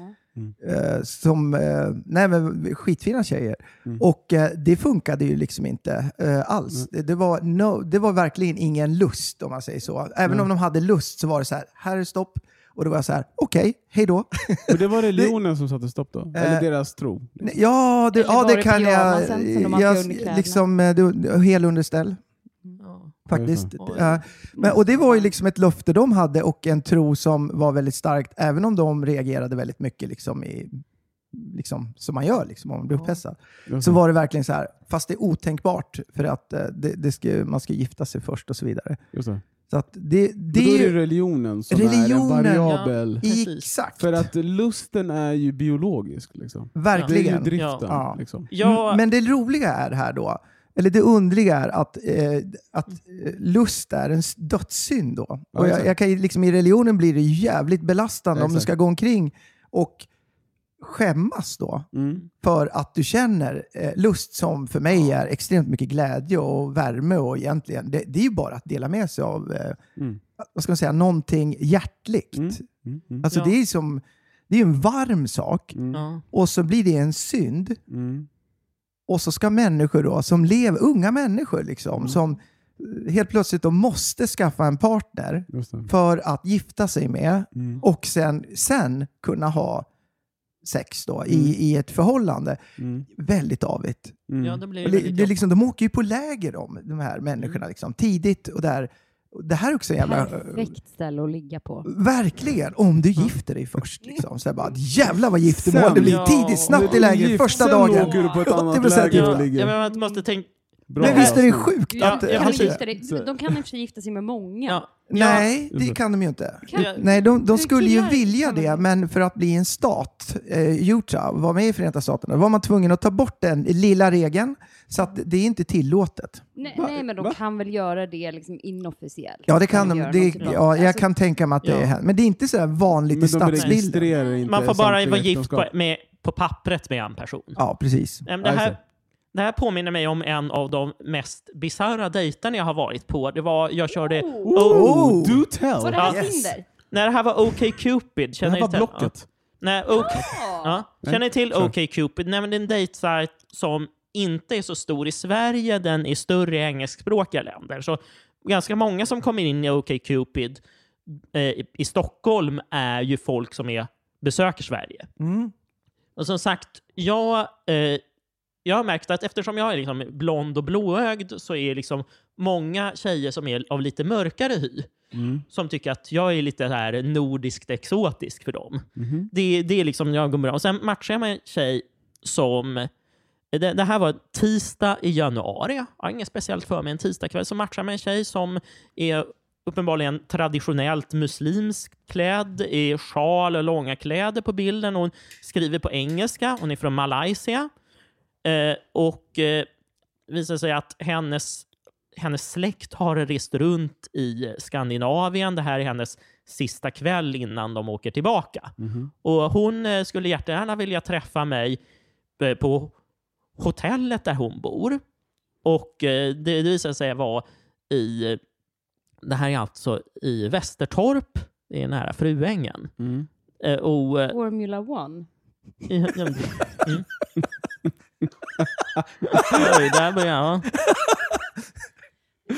C: Eh, som, eh, nej men skitfina tjejer.
D: Mm.
C: Och eh, det funkade ju liksom inte alls. Det, det, var no, det var verkligen ingen lust om man säger så. Även om de hade lust så var det så här, här är stopp. Och då var jag så här, okej, hej då.
D: Och det var religionen som satte stopp då? Eller deras tro?
C: Ja, det, ja, det
E: det
C: kan jag. jag liksom, det, helunderställ
F: Ja.
C: Faktiskt.
F: Oj.
C: Ja. Men, och det var ju liksom ett löfte de hade och en tro som var väldigt starkt, även om de reagerade väldigt mycket liksom i, liksom, som man gör liksom, om man blir upphetsad.
D: Just
C: Så
D: det.
C: var det verkligen så här, fast det är otänkbart för att eh, det, det ska, man ska gifta sig först och så vidare.
D: Just det.
C: Så att det, det
D: då är det
C: ju
D: religionen som
C: Religionen,
D: är en variabel.
F: Precis.
C: exakt,
D: För att lusten är ju biologisk. Liksom. Det är ju
C: verkligen.
D: driften.
C: Ja.
D: Liksom.
F: Ja,
C: Men det roliga är här då, eller det underliga är att, eh, att eh, lust är en dödssynd då.
D: Ja,
C: och jag, jag kan, liksom, I religionen blir det jävligt belastande
D: Ja,
C: om du ska gå omkring och skämmas då
D: Mm.
C: för att du känner eh, lust som för mig är extremt mycket glädje och värme och egentligen, det, det är ju bara att dela med sig av eh,
D: Mm.
C: vad ska man säga, någonting hjärtligt.
D: Mm. Mm. Mm.
C: Alltså
F: Ja.
C: det är som, det är en varm sak
D: Mm.
F: ja.
C: och så blir det en synd
D: Mm.
C: Och så ska människor då, som lever, unga människor liksom,
D: Mm.
C: som eh, helt plötsligt då måste skaffa en partner för att gifta sig med
D: Mm.
C: och sen, sen kunna ha sex då i,
D: Mm.
C: i ett förhållande.
D: Mm.
C: Väldigt avigt.
D: Mm.
F: ja, det blir
C: det, det är liksom, de åker ju på läger de, de här människorna liksom, tidigt och där Det här är också en jävla...
E: Perfekt ställe att ligga på.
C: Verkligen! Om du gifter dig först. Liksom. Så bara, jävlar vad giftermål
D: Sen-
C: det blir. Tidigt, snabbt i lägret, första
D: sen
C: dagen.
D: åker du på ett annat
C: 80%
D: läger
C: gifta.
D: och ligger.
F: Ja, men man måste tänka...
D: Bra
C: Men visst är det sjukt
F: Ja,
C: att...
F: jag
E: Kan
C: att?
D: Så-
E: De kan i och för sig gifta sig med många.
F: Ja,
C: Nej, det kan de ju inte.
E: Kan-.
C: Nej, de, de skulle ju vilja det, men för att bli en stat, eh, Utah, vara med i Förenta Staterna, var man tvungen att ta bort den lilla regeln, så att det är inte tillåtet.
E: Nej, nej, men de
D: Va?
E: kan väl göra det liksom inofficiellt.
C: Ja, det kan de. Det, ja, jag
E: Alltså,
C: kan tänka mig att det
F: Ja.
C: är Men det är inte så här vanligt i
D: Men de
C: stadsbilden.
F: Man får bara vara gift på, med, på pappret med en person.
C: Ja, precis.
F: Det här,
D: det.
F: här påminner mig om en av de mest bisarra dejterna jag har varit på. Det var, jag körde...
C: Oh!
D: Do tell!
E: Var det här
C: Yes.
E: Tinder?
F: När det här var OK Cupid.
D: Det
F: Känner
D: här var
F: till?
D: Blocket.
F: Nej, OK. Ja.
D: Nej,
F: Känner ni till
D: kör.
F: OK Cupid? Nej, men det är en dejtsajt som inte är så stor i Sverige, den är större i engelskspråkiga länder. Så ganska många som kommer in i OK Cupid eh, i- i Stockholm är ju folk som är, besöker Sverige.
C: Mm.
F: Och som sagt, jag, eh, jag har märkt att eftersom jag är liksom blond och blåögd så är liksom många tjejer som är av lite mörkare hy
D: Mm.
F: som tycker att jag är lite här nordiskt exotisk för dem.
D: Mhm.
F: Det, det är liksom jag går bra. Och sen matchar jag med en tjej som... Det, det här var tisdag i januari. Jag har inget speciellt för mig en tisdagkväll. Så matchar jag med en tjej som är uppenbarligen traditionellt muslimskt klädd, i sjal och långa kläder på bilden. Hon skriver på engelska. Hon är från Malaysia. Eh, och eh, visar sig att hennes, hennes släkt har rest runt i Skandinavien. Det här är hennes sista kväll innan de åker tillbaka.
D: Mhm.
F: Och hon eh, skulle jättegärna vilja träffa mig eh, på hotellet där hon bor. Och eh, det, det visade sig vara i, det här är alltså i Västertorp, det är nära Fruängen.
D: Mm.
F: Eh, och, eh,
E: Formula One.
F: Mm. Oj, där börjar jag.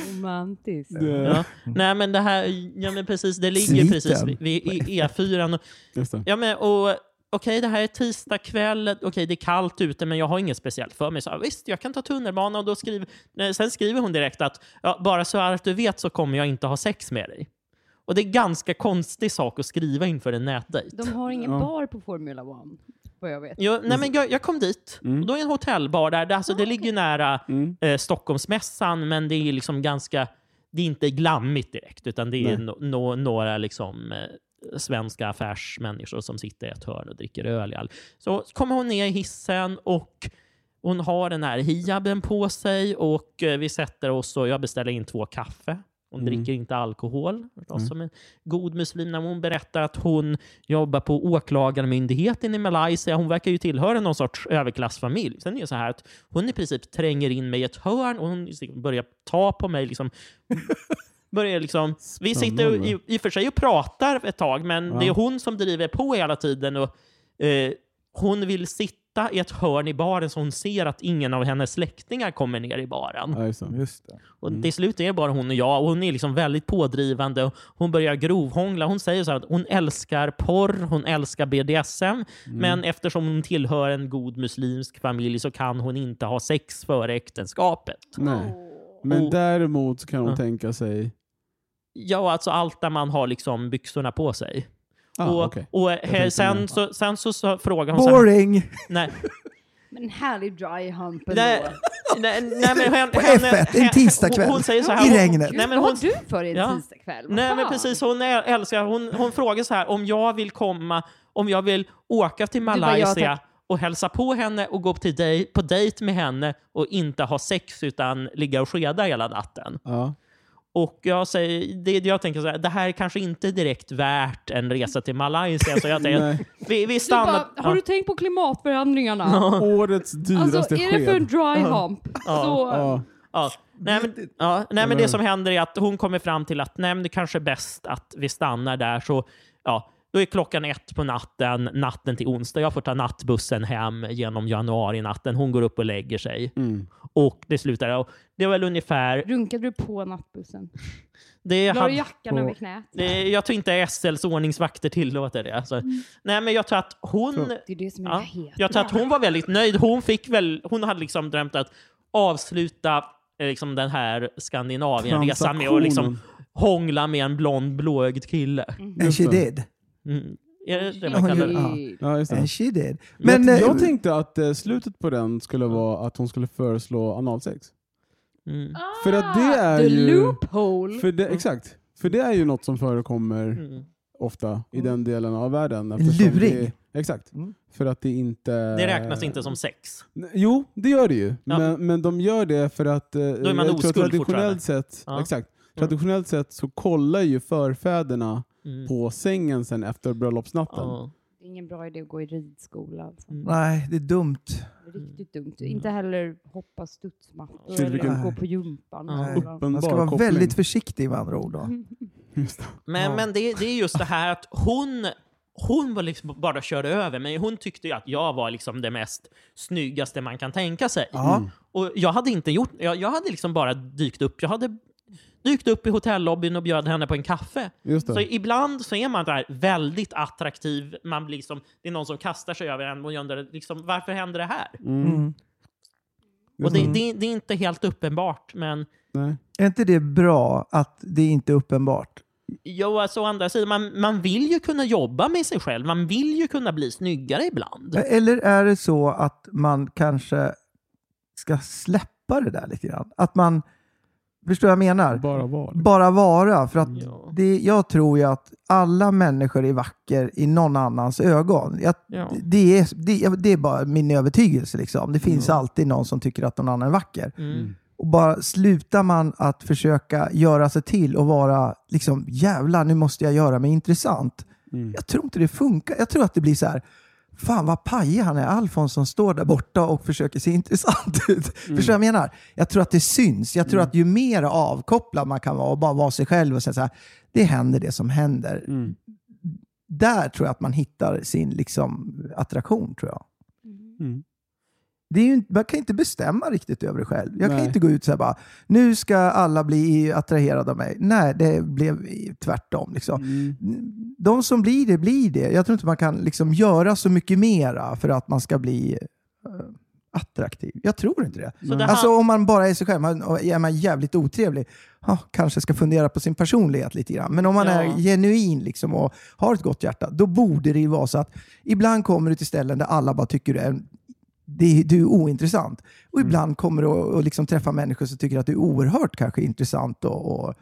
E: Romantiskt.
D: Det-
F: Ja. Nej, men det här, ja men precis, det ligger
C: Sliten.
F: precis vid, vid E4. Och,
D: Just det.
F: ja, men, och okej, det här är tisdag kväll, okej, det är kallt ute, men jag har inget speciellt för mig. Så, visst, jag kan ta tunnelbana och då skriver, nej, sen skriver hon direkt att ja, bara så att du vet så kommer jag inte ha sex med dig. Och det är ganska konstig sak att skriva inför en nätdejt.
E: De har ingen
D: Ja.
E: bar på Formula One, vad jag vet.
F: Jo, nej, men jag, jag kom dit,
D: Mm.
F: och då är en hotellbar där. Det, alltså, det ligger nära
D: Mm.
F: eh, Stockholmsmässan, men det är liksom ganska... Det är inte glammigt direkt, utan det är no, no, några liksom, eh, svenska affärsmänniskor som sitter i ett hörn och dricker öl. i all- Så kommer hon ner i hissen och hon har den här hijaben på sig och eh, vi sätter oss och jag beställer in två kaffe. Hon
D: Mm.
F: dricker inte alkohol,
D: Mm.
F: som en god muslim. När hon berättar att hon jobbar på åklagarmyndigheten i Malaysia. Hon verkar ju tillhöra någon sorts överklassfamilj. Sen är det så här att hon i princip tränger in mig i ett hörn och hon börjar ta på mig. Liksom, börjar liksom, vi sitter i, i och för sig och pratar ett tag, men
D: Ja.
F: det är hon som driver på hela tiden. Och, eh, hon vill sitta i ett hörn i baren så hon ser att ingen av hennes släktingar kommer ner i baren.
D: Ja, just det.
C: Just det.
F: Och
D: Mm.
F: till slut är det bara hon och jag och hon är liksom väldigt pådrivande. Och hon börjar grovhångla. Hon säger så här att hon älskar porr, hon älskar BDSM,
D: Mm.
F: men eftersom hon tillhör en god muslimsk familj så kan hon inte ha sex före äktenskapet.
D: Nej. Men
F: Och-
D: däremot kan hon
F: Ja.
D: tänka sig...
F: Ja, alltså allt där man har liksom byxorna på sig.
D: Ah,
F: och
D: okej.
F: och he, sen, så, sen så, så frågar hon så här,
C: Boring!
F: nej,
E: Men en härlig dry hump ändå.
F: nej, nej, nej, men henne,
C: På
F: henne-
C: F1, en tisdagkväll.
F: Hon, hon säger så här,
C: I regnet.
F: Nej, men
E: Vad
F: hon,
E: har du för en
F: Ja.
E: tisdagkväll? Vad
F: Nej, men
E: fan?
F: precis. Hon äl- älskar, hon, hon frågar så här, om jag vill komma, om jag vill åka till Malaysia och hälsa på henne och gå till dej, på dejt med henne och inte ha sex utan ligga och skeda hela natten.
D: Ja.
F: Och jag, säger, det, jag tänker så här, det här är kanske inte direkt värt en resa till Malaysia. Så jag tänker, vi, vi
E: Du
F: stannar...
E: bara, har du tänkt på klimatförändringarna?
D: Årets dyraste
E: Alltså, är det för en dry hump
F: Ja.
E: så...
D: Ja.
F: Ja. Nej, men, ja, nej, men det som händer är att hon kommer fram till att nej, men det kanske är bäst att vi stannar där. Så, ja, då är klockan ett på natten, natten till onsdag. Jag får ta nattbussen hem genom januari-natten. Hon går upp och lägger sig.
D: Mm.
F: Och det slutar. Och det var väl ungefär...
E: Runkade du på nattbussen?
F: Det
E: La du jackan över knät?
F: det, jag tror inte SLs ordningsvakter tillåter det. Alltså. Nej, men jag tror att hon...
E: Det är det som är
F: Ja, jag tror att hon var väldigt nöjd. Hon, fick väl, hon hade liksom drömt att avsluta eh, liksom den här Skandinavien-resan med att liksom hångla med en blond blåögd kille.
C: And she did.
F: Mm. Är det det man kallar det?
C: ja.
D: Just det.
C: And she did. Men,
D: jag,
C: eh,
D: jag tänkte att eh, slutet på den skulle vara att hon skulle föreslå analsex.
F: Mm.
D: För att det är
E: Ah, the
D: ju...
E: loophole!
D: För det, exakt. För det är ju något som förekommer
F: Mm.
D: ofta i den delen av världen.
C: luring.
D: Det, exakt.
C: Mm.
D: För att det inte...
F: Det räknas inte som sex.
D: Jo, det gör det ju.
F: Ja.
D: Men, men de gör det för att... eh,
F: är man oskuld
D: traditionellt sett,
F: Ja.
D: exakt. Traditionellt sett så kollar ju förfäderna
F: Mm.
D: på sängen sen efter bröllopsnatten.
F: Ja.
E: Det är ingen bra idé att gå i ridskola. Alltså.
F: Mm.
C: Nej, det är dumt.
E: Det är Riktigt dumt. Inte heller hoppa studsmattor eller gå på gympan.
C: Man ska vara
D: koppling.
C: väldigt försiktig med andra ord. Då.
D: Just det.
F: Men,
C: Ja.
F: men det, det är just det här att hon, hon var liksom bara körde över mig. Hon tyckte ju att jag var liksom det mest snyggaste man kan tänka sig.
C: Ja.
F: Och jag hade inte gjort, jag, jag hade liksom bara dykt upp. Jag hade dykt upp i hotellobbyn och bjöd henne på en kaffe.
D: Just det.
F: Så ibland så är man där väldigt attraktiv. Man blir liksom, det är någon som kastar sig över en och undrar liksom, varför händer det här?
C: Mm.
F: Och det, det, det är inte helt uppenbart, men
D: Nej.
C: Är inte det bra att det inte är uppenbart?
F: jo, alltså, å andra sidan, man, man vill ju kunna jobba med sig själv. Man vill ju kunna bli snyggare ibland.
C: Eller är det så att man kanske ska släppa det där lite grann? Att man, förstår vad jag menar?
D: Bara var.
C: Bara vara. För att
F: Ja.
C: det, jag tror ju att alla människor är vacker i någon annans ögon. Jag,
F: Ja.
C: det, är, det, det är bara min övertygelse. Liksom. Det finns alltid någon som tycker att någon annan är vacker.
F: Mm.
C: Och bara slutar man att försöka göra sig till och vara liksom jävlar, nu måste jag göra mig intressant.
D: Mm.
C: Jag tror inte det funkar. Jag tror att det blir så här, fan vad pajig han är, Alfons som står där borta och försöker se intressant ut. Förstår du vad jag menar? Jag tror att det syns. Jag tror att ju mer avkopplad man kan vara och bara vara sig själv och säga så här, det händer det som händer.
D: Mm.
C: Där tror jag att man hittar sin liksom, attraktion, tror jag.
D: Mm.
C: Det är ju, man kan inte bestämma riktigt över det själv. Jag kan
D: Nej.
C: inte gå ut och säga bara, nu ska alla bli attraherade av mig. Nej, det blev tvärtom. Liksom.
D: Mm.
C: De som blir det, blir det. Jag tror inte man kan liksom göra så mycket mera för att man ska bli eh, attraktiv. Jag tror inte det.
F: Det
C: Alltså om man bara är sig själv, man, är man jävligt otrevlig, ja, kanske ska fundera på sin personlighet lite grann. Men om man
F: Ja.
C: är genuin liksom och har ett gott hjärta, då borde det ju vara så att ibland kommer du till ställen där alla bara tycker du är, det, du är ointressant. Och
F: Mm.
C: ibland kommer du att att liksom träffa människor som tycker att du är oerhört kanske intressant och, och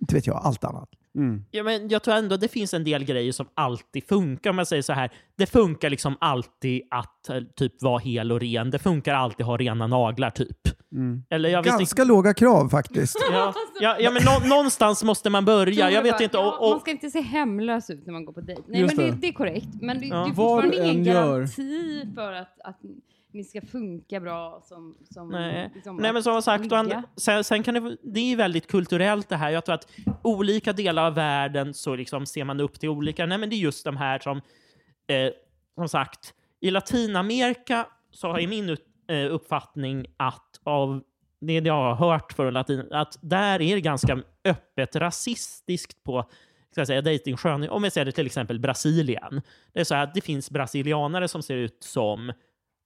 C: inte vet jag, allt annat.
D: Mm.
F: Ja, men jag tror ändå det finns en del grejer som alltid funkar. Om jag säger så här, det funkar liksom alltid att eh, typ vara hel och ren. Det funkar alltid att ha rena naglar, typ.
D: Mm.
F: Eller jag
C: Ganska
F: inte.
C: låga krav faktiskt.
F: Ja, ja, ja, men nå, någonstans måste man börja. Jag vet inte.
E: Ja,
F: Och,
E: Man
F: och,
E: ska inte se hemlös ut när man går på dejt. Nej,
D: Just
E: men det,
D: det.
E: är korrekt. Men det,
F: Ja.
E: det är fortfarande
D: du
E: ingen
D: gör.
E: garanti för att, att ni ska funka bra som, som
F: Nej.
E: liksom
F: Nej, men som sagt,
E: ligga.
F: sen, sen kan det, det är ju väldigt kulturellt det här. Jag tror att olika delar av världen så liksom ser man upp till olika. Nej, men det är just de här som, eh, som sagt, i Latinamerika så har jag min eh, uppfattning att av det jag har hört från latin, att där är det ganska öppet rasistiskt på ska jag säga, dejtingsjön. Om vi säger det till exempel Brasilien. Det är så här att det finns brasilianare som ser ut som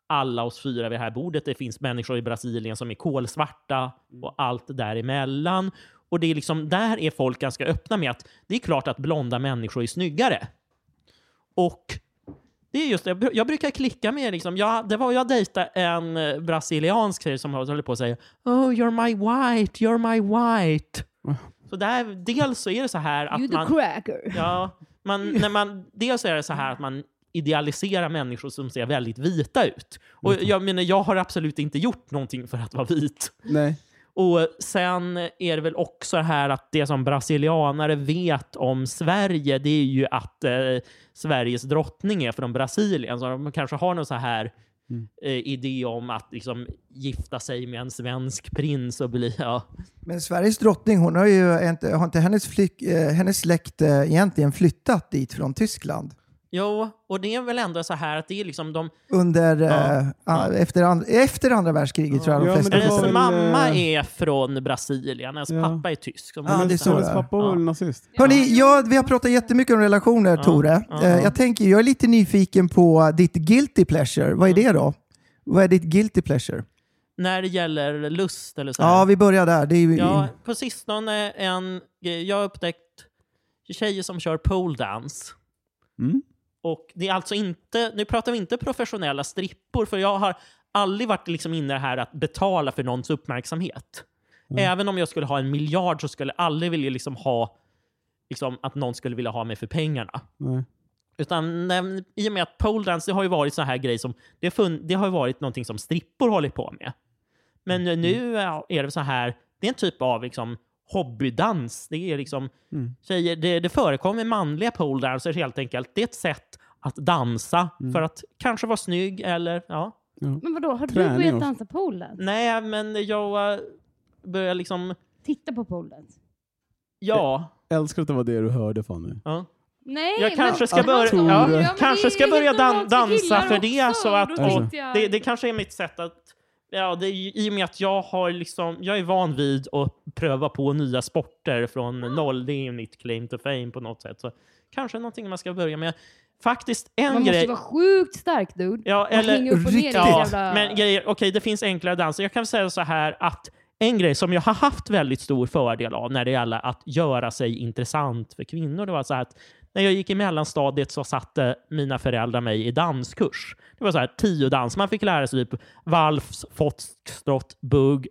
F: alla oss fyra vid det här bordet. Det finns människor i Brasilien som är kolsvarta och allt däremellan. Och det är liksom, där är folk ganska öppna med att det är klart att blonda människor är snyggare. Och det är just det, jag bru- jag brukar klicka med liksom, jag, det var jag dejtade en eh, brasiliansk tjej som höll på att säga Oh, you're my white, you're my white. Så där, dels så är det så här att
E: You the
F: man...
E: cracker.
F: Ja, man, när man, dels är det så här att man idealiserar människor som ser väldigt vita ut. Och jag menar, jag har absolut inte gjort någonting för att vara vit.
D: Nej.
F: Och sen är det väl också det här att det som brasilianare vet om Sverige, det är ju att eh, Sveriges drottning är från Brasilien. Så de kanske har någon så här eh, idé om att liksom gifta sig med en svensk prins och bli... Ja.
C: Men Sveriges drottning, hon har ju inte, har inte hennes, flyk, eh, hennes släkt eh, egentligen flyttat dit från Tyskland?
F: Jo, och det är väl ändå så här att det är liksom de...
C: Under,
F: Ja.
C: eh, efter, and, efter andra världskriget tror jag de
D: Ja,
C: flesta
F: Hennes
D: väl,
F: mamma
D: eh,
F: är från Brasilien, hennes
D: Ja.
F: pappa är tysk.
C: Ja, det är så
D: Hennes
C: är.
D: pappa var väl nazist?
C: Hörni, ja, vi har pratat jättemycket om relationer,
F: Ja,
C: Tore.
F: ja.
C: Eh, jag tänker, jag är lite nyfiken på ditt guilty pleasure. Vad är det då? Vad är ditt guilty pleasure?
F: när det gäller lust eller så här.
C: Ja, vi börjar där. Det är ju...
F: Ja, på sistone en. Jag har upptäckt tjejer som kör pole dance.
D: Mm.
F: Och det är alltså inte, nu pratar vi inte professionella strippor, för jag har aldrig varit liksom inne i det här att betala för någons uppmärksamhet. Även om jag skulle ha en miljard så skulle jag aldrig vilja liksom ha liksom, att någon skulle vilja ha mig för pengarna.
D: Nej.
F: Utan i och med att pole dance, det har ju varit så här grej som, det, fun, det har ju varit någonting som strippor håller på med. Men nu är det så här, det är en typ av liksom hobbydans. Det är liksom, tjejer, det, det förekommer manliga pole dancers helt enkelt. Det är ett sätt att dansa för att kanske vara snygg eller ja.
E: Men vadå, har
D: Träning
E: du börjat dansa dance?
F: Nej, men jag äh, börjar liksom,
E: Titta på dance.
F: ja.
D: Älskar att det var det du hörde Fanny.
F: ja.
E: Nej,
F: Jag kanske ska
E: men
F: börja- ja,
E: men
F: kanske ska börja dan- dansa för det,
E: också,
F: så att- och
E: jag-
F: Det, det kanske är mitt sätt att... Ja, det är, I och med att jag har liksom, jag är van vid att pröva på nya sporter från noll. Det är ju mitt claim to fame på något sätt. Så kanske någonting man ska börja med. Faktiskt en
E: Man måste
F: grej...
E: vara sjukt stark dude.
F: Ja, eller,
E: upp och ner
C: riktigt.
E: det
F: ja,
E: jävla...
F: men grejer, okej, det finns enklare danser. Jag kan säga så här att en grej som jag har haft väldigt stor fördel av när det gäller att göra sig intressant för kvinnor, det var så här att när jag gick i mellanstadiet så satte mina föräldrar mig i danskurs. Det var så här tio dans. Man fick lära sig typ vals, foxtrot, bugg,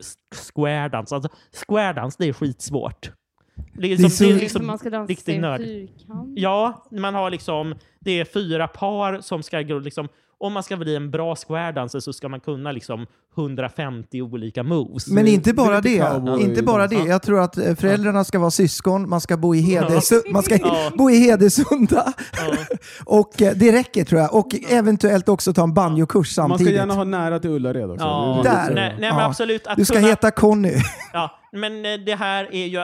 F: square dance. Alltså, square dance, det är skitsvårt. Det är,
C: Det är
F: det är
E: liksom,
F: liksom
E: man ska dansa
F: riktig
E: i en fyrkant.
F: Ja, man har liksom, det är fyra par som ska gå liksom, om man ska bli en bra square dancer så ska man kunna liksom 150 olika moves.
C: Men inte bara det. Inte bara det. Jag tror att eh, föräldrarna ska vara syskon, man ska bo i, Hedes man ska
F: Ja.
C: bo i Hedesunda.
F: Ja.
C: Och eh, det räcker tror jag. Och eventuellt också ta en banjokurs
D: Man ska
C: samtidigt.
D: gärna ha nära till Ullared också.
F: Ja,
C: Där.
F: Nej, nej absolut.
C: Du ska
F: kunna,
C: heta Conny.
F: Ja, men eh, det här är ju...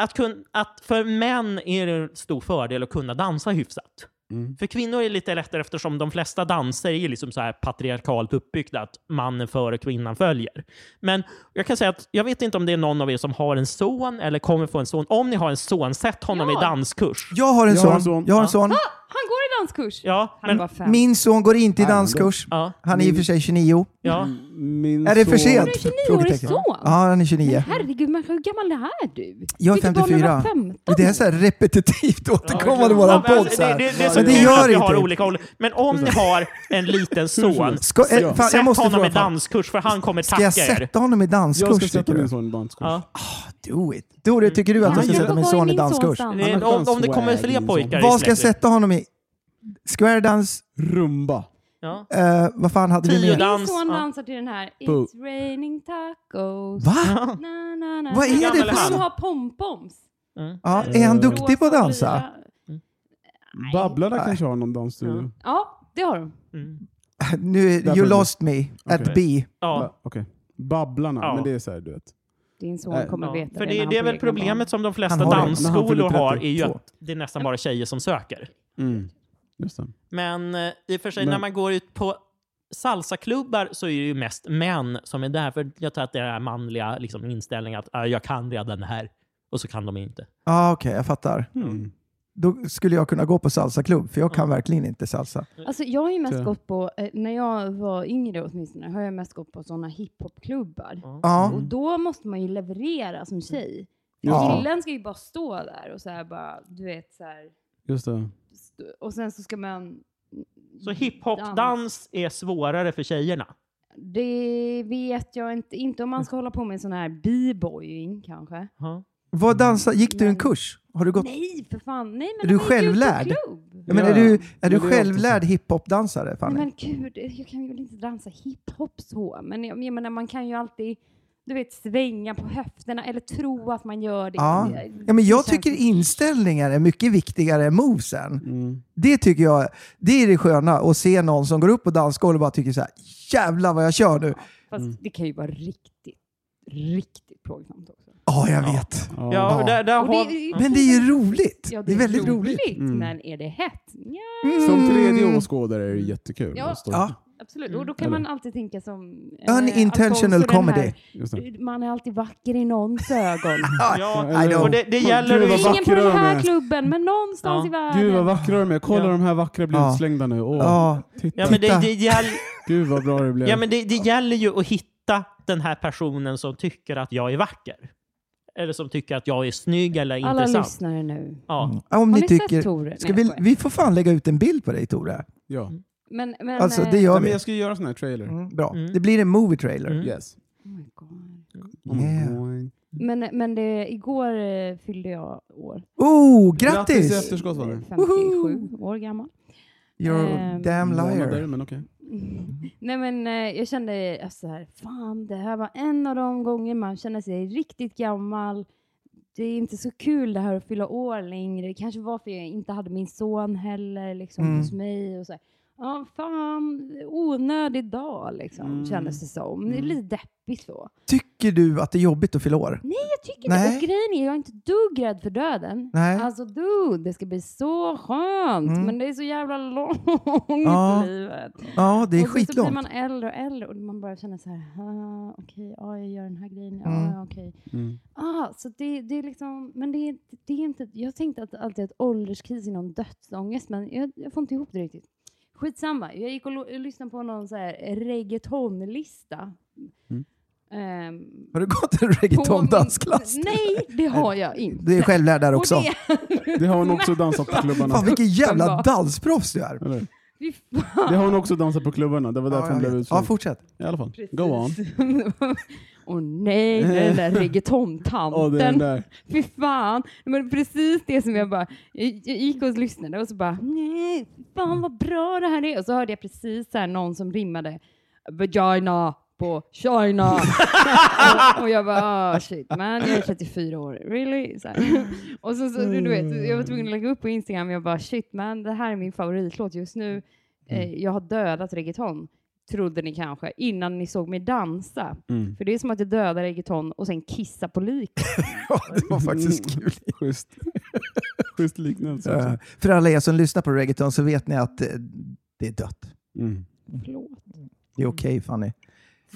F: Att, kun, att för män är det en stor fördel att kunna dansa hyfsat.
D: Mm.
F: För kvinnor är det lite lättare eftersom de flesta danser är liksom så här patriarkalt uppbyggda, att mannen före kvinnan följer. Men jag kan säga att jag vet inte om det är någon av er som har en son eller kommer få en son. Om ni har en son, sätt honom
E: Ja.
F: i danskurs.
C: Jag har en
D: Jag har en
C: son.
D: son.
C: Jag har en
F: Ja.
C: son.
E: Han går i danskurs.
F: Ja,
E: Han
F: men,
E: var fem.
C: Min son går inte i danskurs.
F: ja,
C: Han är i och för sig 29.
F: ja.
D: Min
C: Är det för
D: son-
C: sent?
E: Du 29-årig
C: Frågetecken.
E: son?
C: Ja, han är 29.
E: Herregud, men hur gammal är du?
C: Jag är
E: Vilket barn
C: 54.
E: var 15?
C: Det är så här repetitivt återkommande
F: Ja,
C: våran
F: men
C: podd.
F: alltså,
C: så här.
F: det, det, det är så
C: Men det gör
F: att vi har
C: inte.
F: olika ålder. Men om ni har en liten son,
C: Ska, eh, fan,
F: sätt
C: jag måste
F: honom i danskurs för han kommer
C: Ska
F: tacka
C: jag
F: er.
C: sätta honom i
D: Jag ska
C: danskurs
D: sätta
C: du?
D: son i danskurs.
F: Ja.
C: Do it. Tore, tycker du att jag
E: Ja,
C: ska
E: jag
C: sätta min son i danskurs?
F: om, om det kommer fler pojkar
C: Vad ska jag sätta honom i? Square dance?
D: Rumba.
F: Ja.
C: Eh, vad fan hade vi mer?
E: Min son dansar till den här. It's raining tacos.
C: Va?
E: Na, na, na.
C: Vad är
F: det för
E: Han har pompoms.
F: Mm.
C: Ja, är han duktig på att dansa?
D: Babblarna
C: Nej.
D: kanske har någon dansstudio.
E: Ja, det har de.
F: Mm.
C: Nu, you lost me at. B.
F: Ja.
D: Okej. Babblarna,
F: Ja.
D: men det är så här, du vet.
E: Din son
D: Äh,
E: kommer
F: Ja,
E: veta
F: för det,
E: han
F: det är väl problemet som de flesta
C: har det.
F: Dansskolor har, är ju
D: 32.
F: att det är nästan bara tjejer som söker.
D: Mm. Just det.
F: Men eh, i och för sig,
D: Men-
F: när man går ut på salsaklubbar så är det ju mest män som är där. För jag tror att det är den här manliga liksom, inställningen att ah, jag kan redan det här. Och så kan de inte.
C: Ja, ah, okej, jag fattar.
D: Mm.
C: Då skulle jag kunna gå på salsaklubb, för jag kan verkligen inte salsa.
E: Alltså jag har ju mest gått på, eh, när jag var yngre åtminstone, har jag mest gått på sådana hiphopklubbar.
C: Ja,
E: Och då måste man ju leverera som tjej.
C: Ja.
E: Killen ska ju bara stå där och så här bara, du vet så här,
D: Just det.
E: och sen så ska man...
F: Så hiphop-dans är svårare för tjejerna.
E: Det vet jag inte, inte om man ska hålla på med sån här b-boying kanske.
F: Ja.
C: Vad dansa, gick du en kurs? Har du gått?
E: Nej för fan, nej men
C: Är du självlärd? Ja, men är
D: Ja,
C: du, är du självlärd hiphopdansare?
E: Nej, men gud, jag kan ju inte dansa hiphop så, men jag, jag menar man kan ju alltid du vet, svänga på höfterna eller tro att man gör det.
C: Ja. Ja, men jag tycker inställningar är mycket viktigare än movesen.
D: Mm.
C: Det tycker jag det är det sköna, att se någon som går upp på dansgolvet och bara tycker så här, jävlar vad jag kör nu.
E: Fast
D: Mm.
E: det kan ju vara riktigt, riktigt plågsamt.
C: Ja, jag vet.
D: Ja.
F: Ja, där, där har...
E: det-
C: Men det är ju roligt.
E: Ja,
C: det är väldigt roligt.
D: Mm.
E: Men är det hett? Ja,
D: Som
C: Mm.
D: tredje åskådare är det jättekul.
E: Ja.
D: att stå-
C: Ja,
E: absolut. Och då kan
D: Eller?
E: man alltid tänka som... eh,
C: Unintentional
E: den
C: comedy.
E: här,
D: det.
E: Man är alltid vacker i någons ögon.
F: Ja, och det, det gäller
D: Gud,
E: Ingen på den
D: de
E: här
D: är.
E: klubben, men någonstans
F: Ja.
E: i världen.
D: Gud vad vackra de är. Kolla
F: Ja.
D: de här vackra blir utslängda nu. Åh,
C: Ja,
D: titta.
F: Ja, men det, det, gäll,
D: Gud vad bra det blev.
F: ja, men det, det gäller ju att hitta den här personen som tycker att jag är vacker. Eller som tycker att jag är snygg eller
E: Alla
F: intressant.
E: lyssnare nu.
F: Ja.
C: om
E: Har
C: ni
E: ni
C: tycker...
E: sett Tore?
C: Ska
E: Nej,
C: vi, vi får fan lägga ut en bild på dig Tore.
D: ja.
E: Men, men,
C: Alltså
E: eh,
C: det
D: Ja,
C: gör
D: men
C: vi.
D: jag ska göra sån här trailer.
C: Mm, bra.
F: Mm.
C: Det blir en movie trailer.
F: Mm.
D: Yes.
E: oh my God.
C: Yeah.
E: Men, men det, igår eh, fyllde jag år.
C: Oh,
D: Grattis i
C: grattis!
D: efterskott var det.
E: 57 år gammal.
C: You're a
E: Ehm,
C: damn liar.
D: men okej.
E: Nej men eh, jag kände alltså, så här, fan det här var en av de gånger man känner sig riktigt gammal. Det är inte så kul det här att fylla år längre. Det kanske var för jag inte hade min son heller liksom
C: Mm.
E: hos mig. Och så här. Ja, fan, onödig dag liksom,
D: Mm.
E: kändes det som. Det är lite deppigt så.
C: Tycker du att det är jobbigt att fylla år?
E: Nej, jag tycker
C: Nej.
E: inte. Och grejen är, jag är inte dugg rädd för döden.
C: Nej.
E: Alltså dude, det ska bli så skönt.
C: Mm.
E: Men det är så jävla långt
C: Ja.
E: livet.
C: Ja, det är
E: och sen så blir
C: skitlångt.
E: man äldre och äldre och man bara känner så här, ah, okej, ja, jag gör den här grejen, ja,
C: Mm.
E: okej.
D: Mm.
E: Ah, så det, det är liksom, men det det är inte, jag tänkte att det alltid är ett ålderskris inom dödsångest, men jag, jag får inte ihop det riktigt. Skitsamma, jag gick och lo- lyssnade på någon så här reggaetonlista.
D: Mm.
E: Ehm,
C: Har du gått en reggaeton-dansklass?
E: Nej, det har jag inte.
C: Du är själv där
E: Och
C: också.
E: det-
D: Det har hon också dansat på klubbarna.
C: Fan vilken jävla dansproffs du är.
D: Eller? Det har hon också dansat på klubbarna. Det var därför
C: Ja,
D: hon blev
C: vet. ja,
D: utslängd.
C: fortsätt.
D: I alla fall. Go on.
E: Åh nej, den där reggaetontanten. Fy fan. Men precis det som jag bara, jag, jag gick och lyssnade och så bara, nej, fan vad bra det här är. Och så hörde jag precis så här någon som rimmade vagina på China. och, och jag bara, ah shit man, jag är 34 år, really? Så. Och så, så du vet, jag var tvungen att lägga upp på Instagram, jag bara, shit man, det här är min favoritlåt just nu. Eh, jag har dödat reggaeton, trodde ni kanske, innan ni såg mig dansa.
D: Mm.
E: För det är som att jag dödar reggaeton och sen kissar på lik.
C: Ja, det var faktiskt kul.
D: Schysst. Schysst liknelse. Också.
C: För alla er som lyssnar på reggaeton så vet ni att eh, det är dött.
D: Mm.
E: Förlåt.
C: Det är okej Fanny.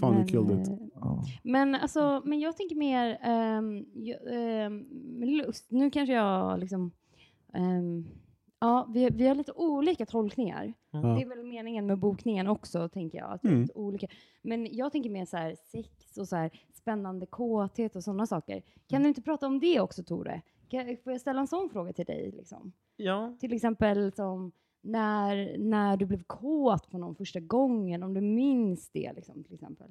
D: Fan,
E: Men,
D: killed it.
E: eh. Men, alltså, men jag tänker mer jag, ehm, med lust. Nu kanske jag liksom... ehm, ja, vi, vi har lite olika tolkningar.
D: Ja.
E: Det är väl meningen med bokningen också, tänker jag. Att
D: Mm.
E: olika. Men jag tänker mer så här sex och så här spännande kåthet och sådana saker. Kan du inte prata om det också, Tore? Kan, får jag ställa en sån fråga till dig? Liksom?
F: Ja.
E: Till exempel som när, när du blev kåt på någon första gången, om du minns det liksom, till exempel.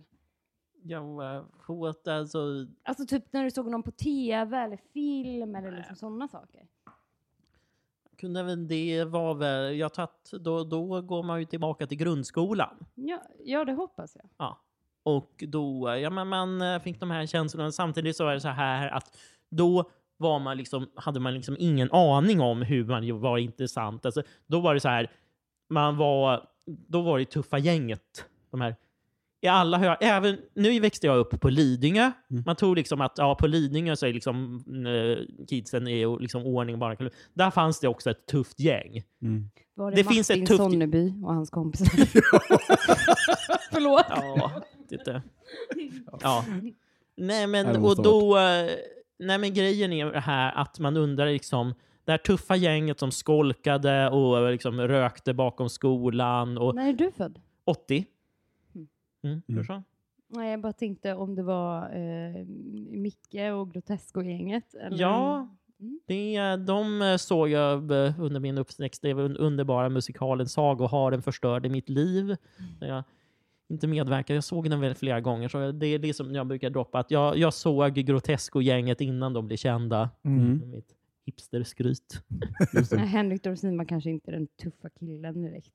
F: Ja, äh, kåt alltså.
E: Alltså typ när du såg någon på tv eller film eller liksom sådana saker.
F: Väl det vara väl, jag tatt, då, då går man ju tillbaka till grundskolan.
E: Ja, ja det hoppas jag.
F: Ja. Och då, ja men man eh, fick de här känslorna. Samtidigt så är det så här att då var man liksom, hade man liksom ingen aning om hur man var intressant. Alltså, då var det så här, man var, då var det tuffa gänget. De här, i alla hö- även, nu växte jag upp på Lidingö. Man tror liksom att ja, på Lidingö så är liksom, eh, kidsen är liksom ordning och bara. Där fanns det också ett tufft gäng.
D: Mm.
E: Var det,
F: Det
E: Martin
F: finns ett tufft-
E: Sonneby och hans kompisar? Förlåt.
F: Ja, titta. Ja. Nej, men, och då, eh, nej, men grejen är det här att man undrar liksom, det här tuffa gänget som skolkade och liksom rökte bakom skolan och
E: När är du född?
F: 80.
E: Mm.
F: Mm, hur så?
E: Nej, jag bara tänkte om det var eh, Micke och Grotesco-gänget. eller-
F: Ja,
E: Mm.
F: det, de eh, såg jag eh, under min uppväxt. Det var den underbara musikalen Sagoharen förstörde mitt liv.
E: Mm.
F: Jag inte medverkade. Jag såg den väl flera gånger. Så det är det som jag brukar droppa. Att jag, jag såg Grotesco-gänget innan de blev kända.
C: Mm.
F: Med Mitt hipsterskryt.
E: Henrik Dorsin var kanske inte den tuffa killen direkt.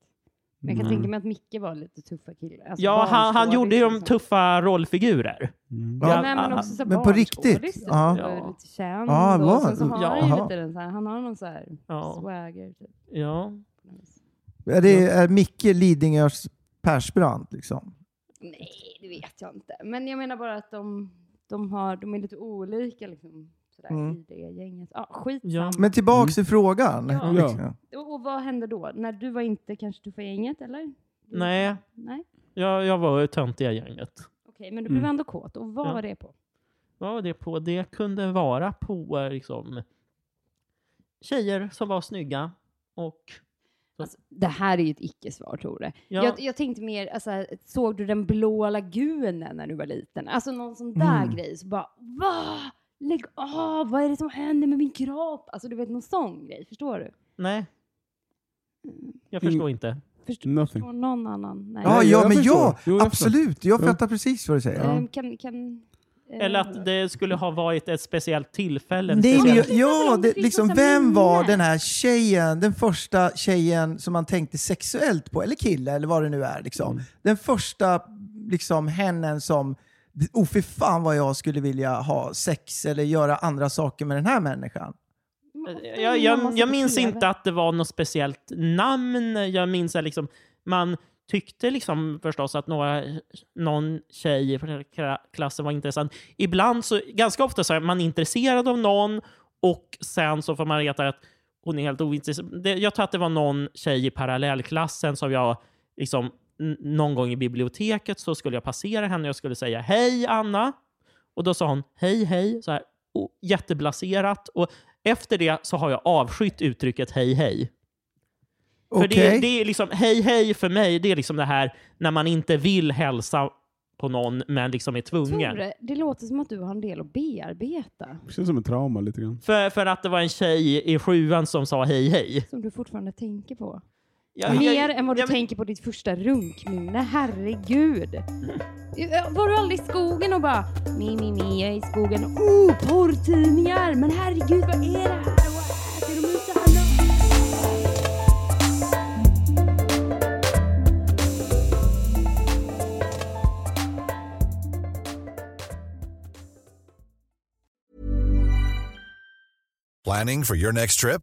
E: Men jag kan
F: Nej.
E: tänka mig att Micke var lite tuffa kille. Alltså
F: Ja, han, han gjorde ju de tuffa rollfigurer.
D: Mm.
C: Ja.
E: Nej, men också så
C: Men på riktigt?
E: barnskådis,
C: Ja.
F: Ja.
E: Lite känd.
C: Ja,
E: och sen så har
F: ja.
E: han lite den så här, han har någon så här
F: Ja.
E: swagger. Typ.
F: Ja.
C: Är, det, är Micke Lidingös Persbrandt liksom?
E: Nej, det vet jag inte. Men jag menar bara att de, de, har, de är lite olika liksom. Sådär,
C: Mm.
E: i det gänget. Ja, skitsamma.
F: Ja.
C: Men tillbaks till frågan.
E: Ja.
C: Liksom.
E: Och, och vad hände då? När du var inte kanske tuffa gänget, eller? Du-
F: Nej.
E: Nej?
F: Jag, jag var töntiga gänget.
E: Okej, men du blev
D: Mm.
E: ändå kåt. Och vad
F: Ja.
E: var det på?
F: Vad var det på? Det kunde vara på liksom, tjejer som var snygga. Och
E: Alltså, det här är ju ett icke-svar, Tore.
F: Ja.
E: Jag, jag tänkte mer, alltså, såg du den blå lagunen när du var liten? Alltså någon sån där
C: Mm.
E: grej. Så bara, va? Lägg av, vad är det som händer med min kropp? Alltså du vet, någon sån grej. Förstår du?
F: nej,
E: Mm.
F: jag förstår inte.
E: Förstår,
D: Nothing.
E: förstår någon annan? Nej.
C: Ja, ja
D: jag
C: men
D: förstår.
C: ja,
D: Jo, jag
C: absolut. Jag
D: Ja.
C: fattar precis vad du säger.
E: Ehm, kan, kan, eh,
F: Eller att det skulle ha varit ett speciellt tillfälle. en
C: Nej, men
F: speciell-
C: jag, ja, det, liksom,
E: massa
C: vem var den här tjejen, den första tjejen som man tänkte sexuellt på, eller kille eller vad det nu är. Liksom.
D: Mm.
C: Den första liksom, hennen som, oh fy fan vad jag skulle vilja ha sex eller göra andra saker med den här människan.
F: jag, jag, jag minns inte att det var något speciellt namn. Jag minns att liksom, man tyckte liksom förstås att några, någon tjej i kla- klassen var intressant. Ibland, så, ganska ofta så är man intresserad av någon och sen så får man veta att hon är helt ointresserad. Jag tror att det var någon tjej i parallellklassen som jag liksom, någon gång i biblioteket så skulle jag passera henne och jag skulle säga hej Anna. Och då sa hon hej hej, så här, och, jätteblaserat. Och efter det så har jag avskytt uttrycket hej hej. För det, det är liksom, hej hej för mig, det är liksom det här när man inte vill hälsa på någon men liksom är tvungen.
E: Tore, det låter som att du har en del att bearbeta.
D: Det känns som en trauma lite grann.
F: För, för att det var en tjej i sjuan som sa hej hej.
E: Som du fortfarande tänker på.
F: Jag-
E: Mer
F: jag-
E: än vad du
F: jag-
E: tänker på ditt första runkminne, herregud. Var du aldrig i skogen och bara mi, mi, mi, jag är i skogen. Oh, porrtidningar! Men herregud, vad är det här? Vad äter de?
I: Planning for your next trip?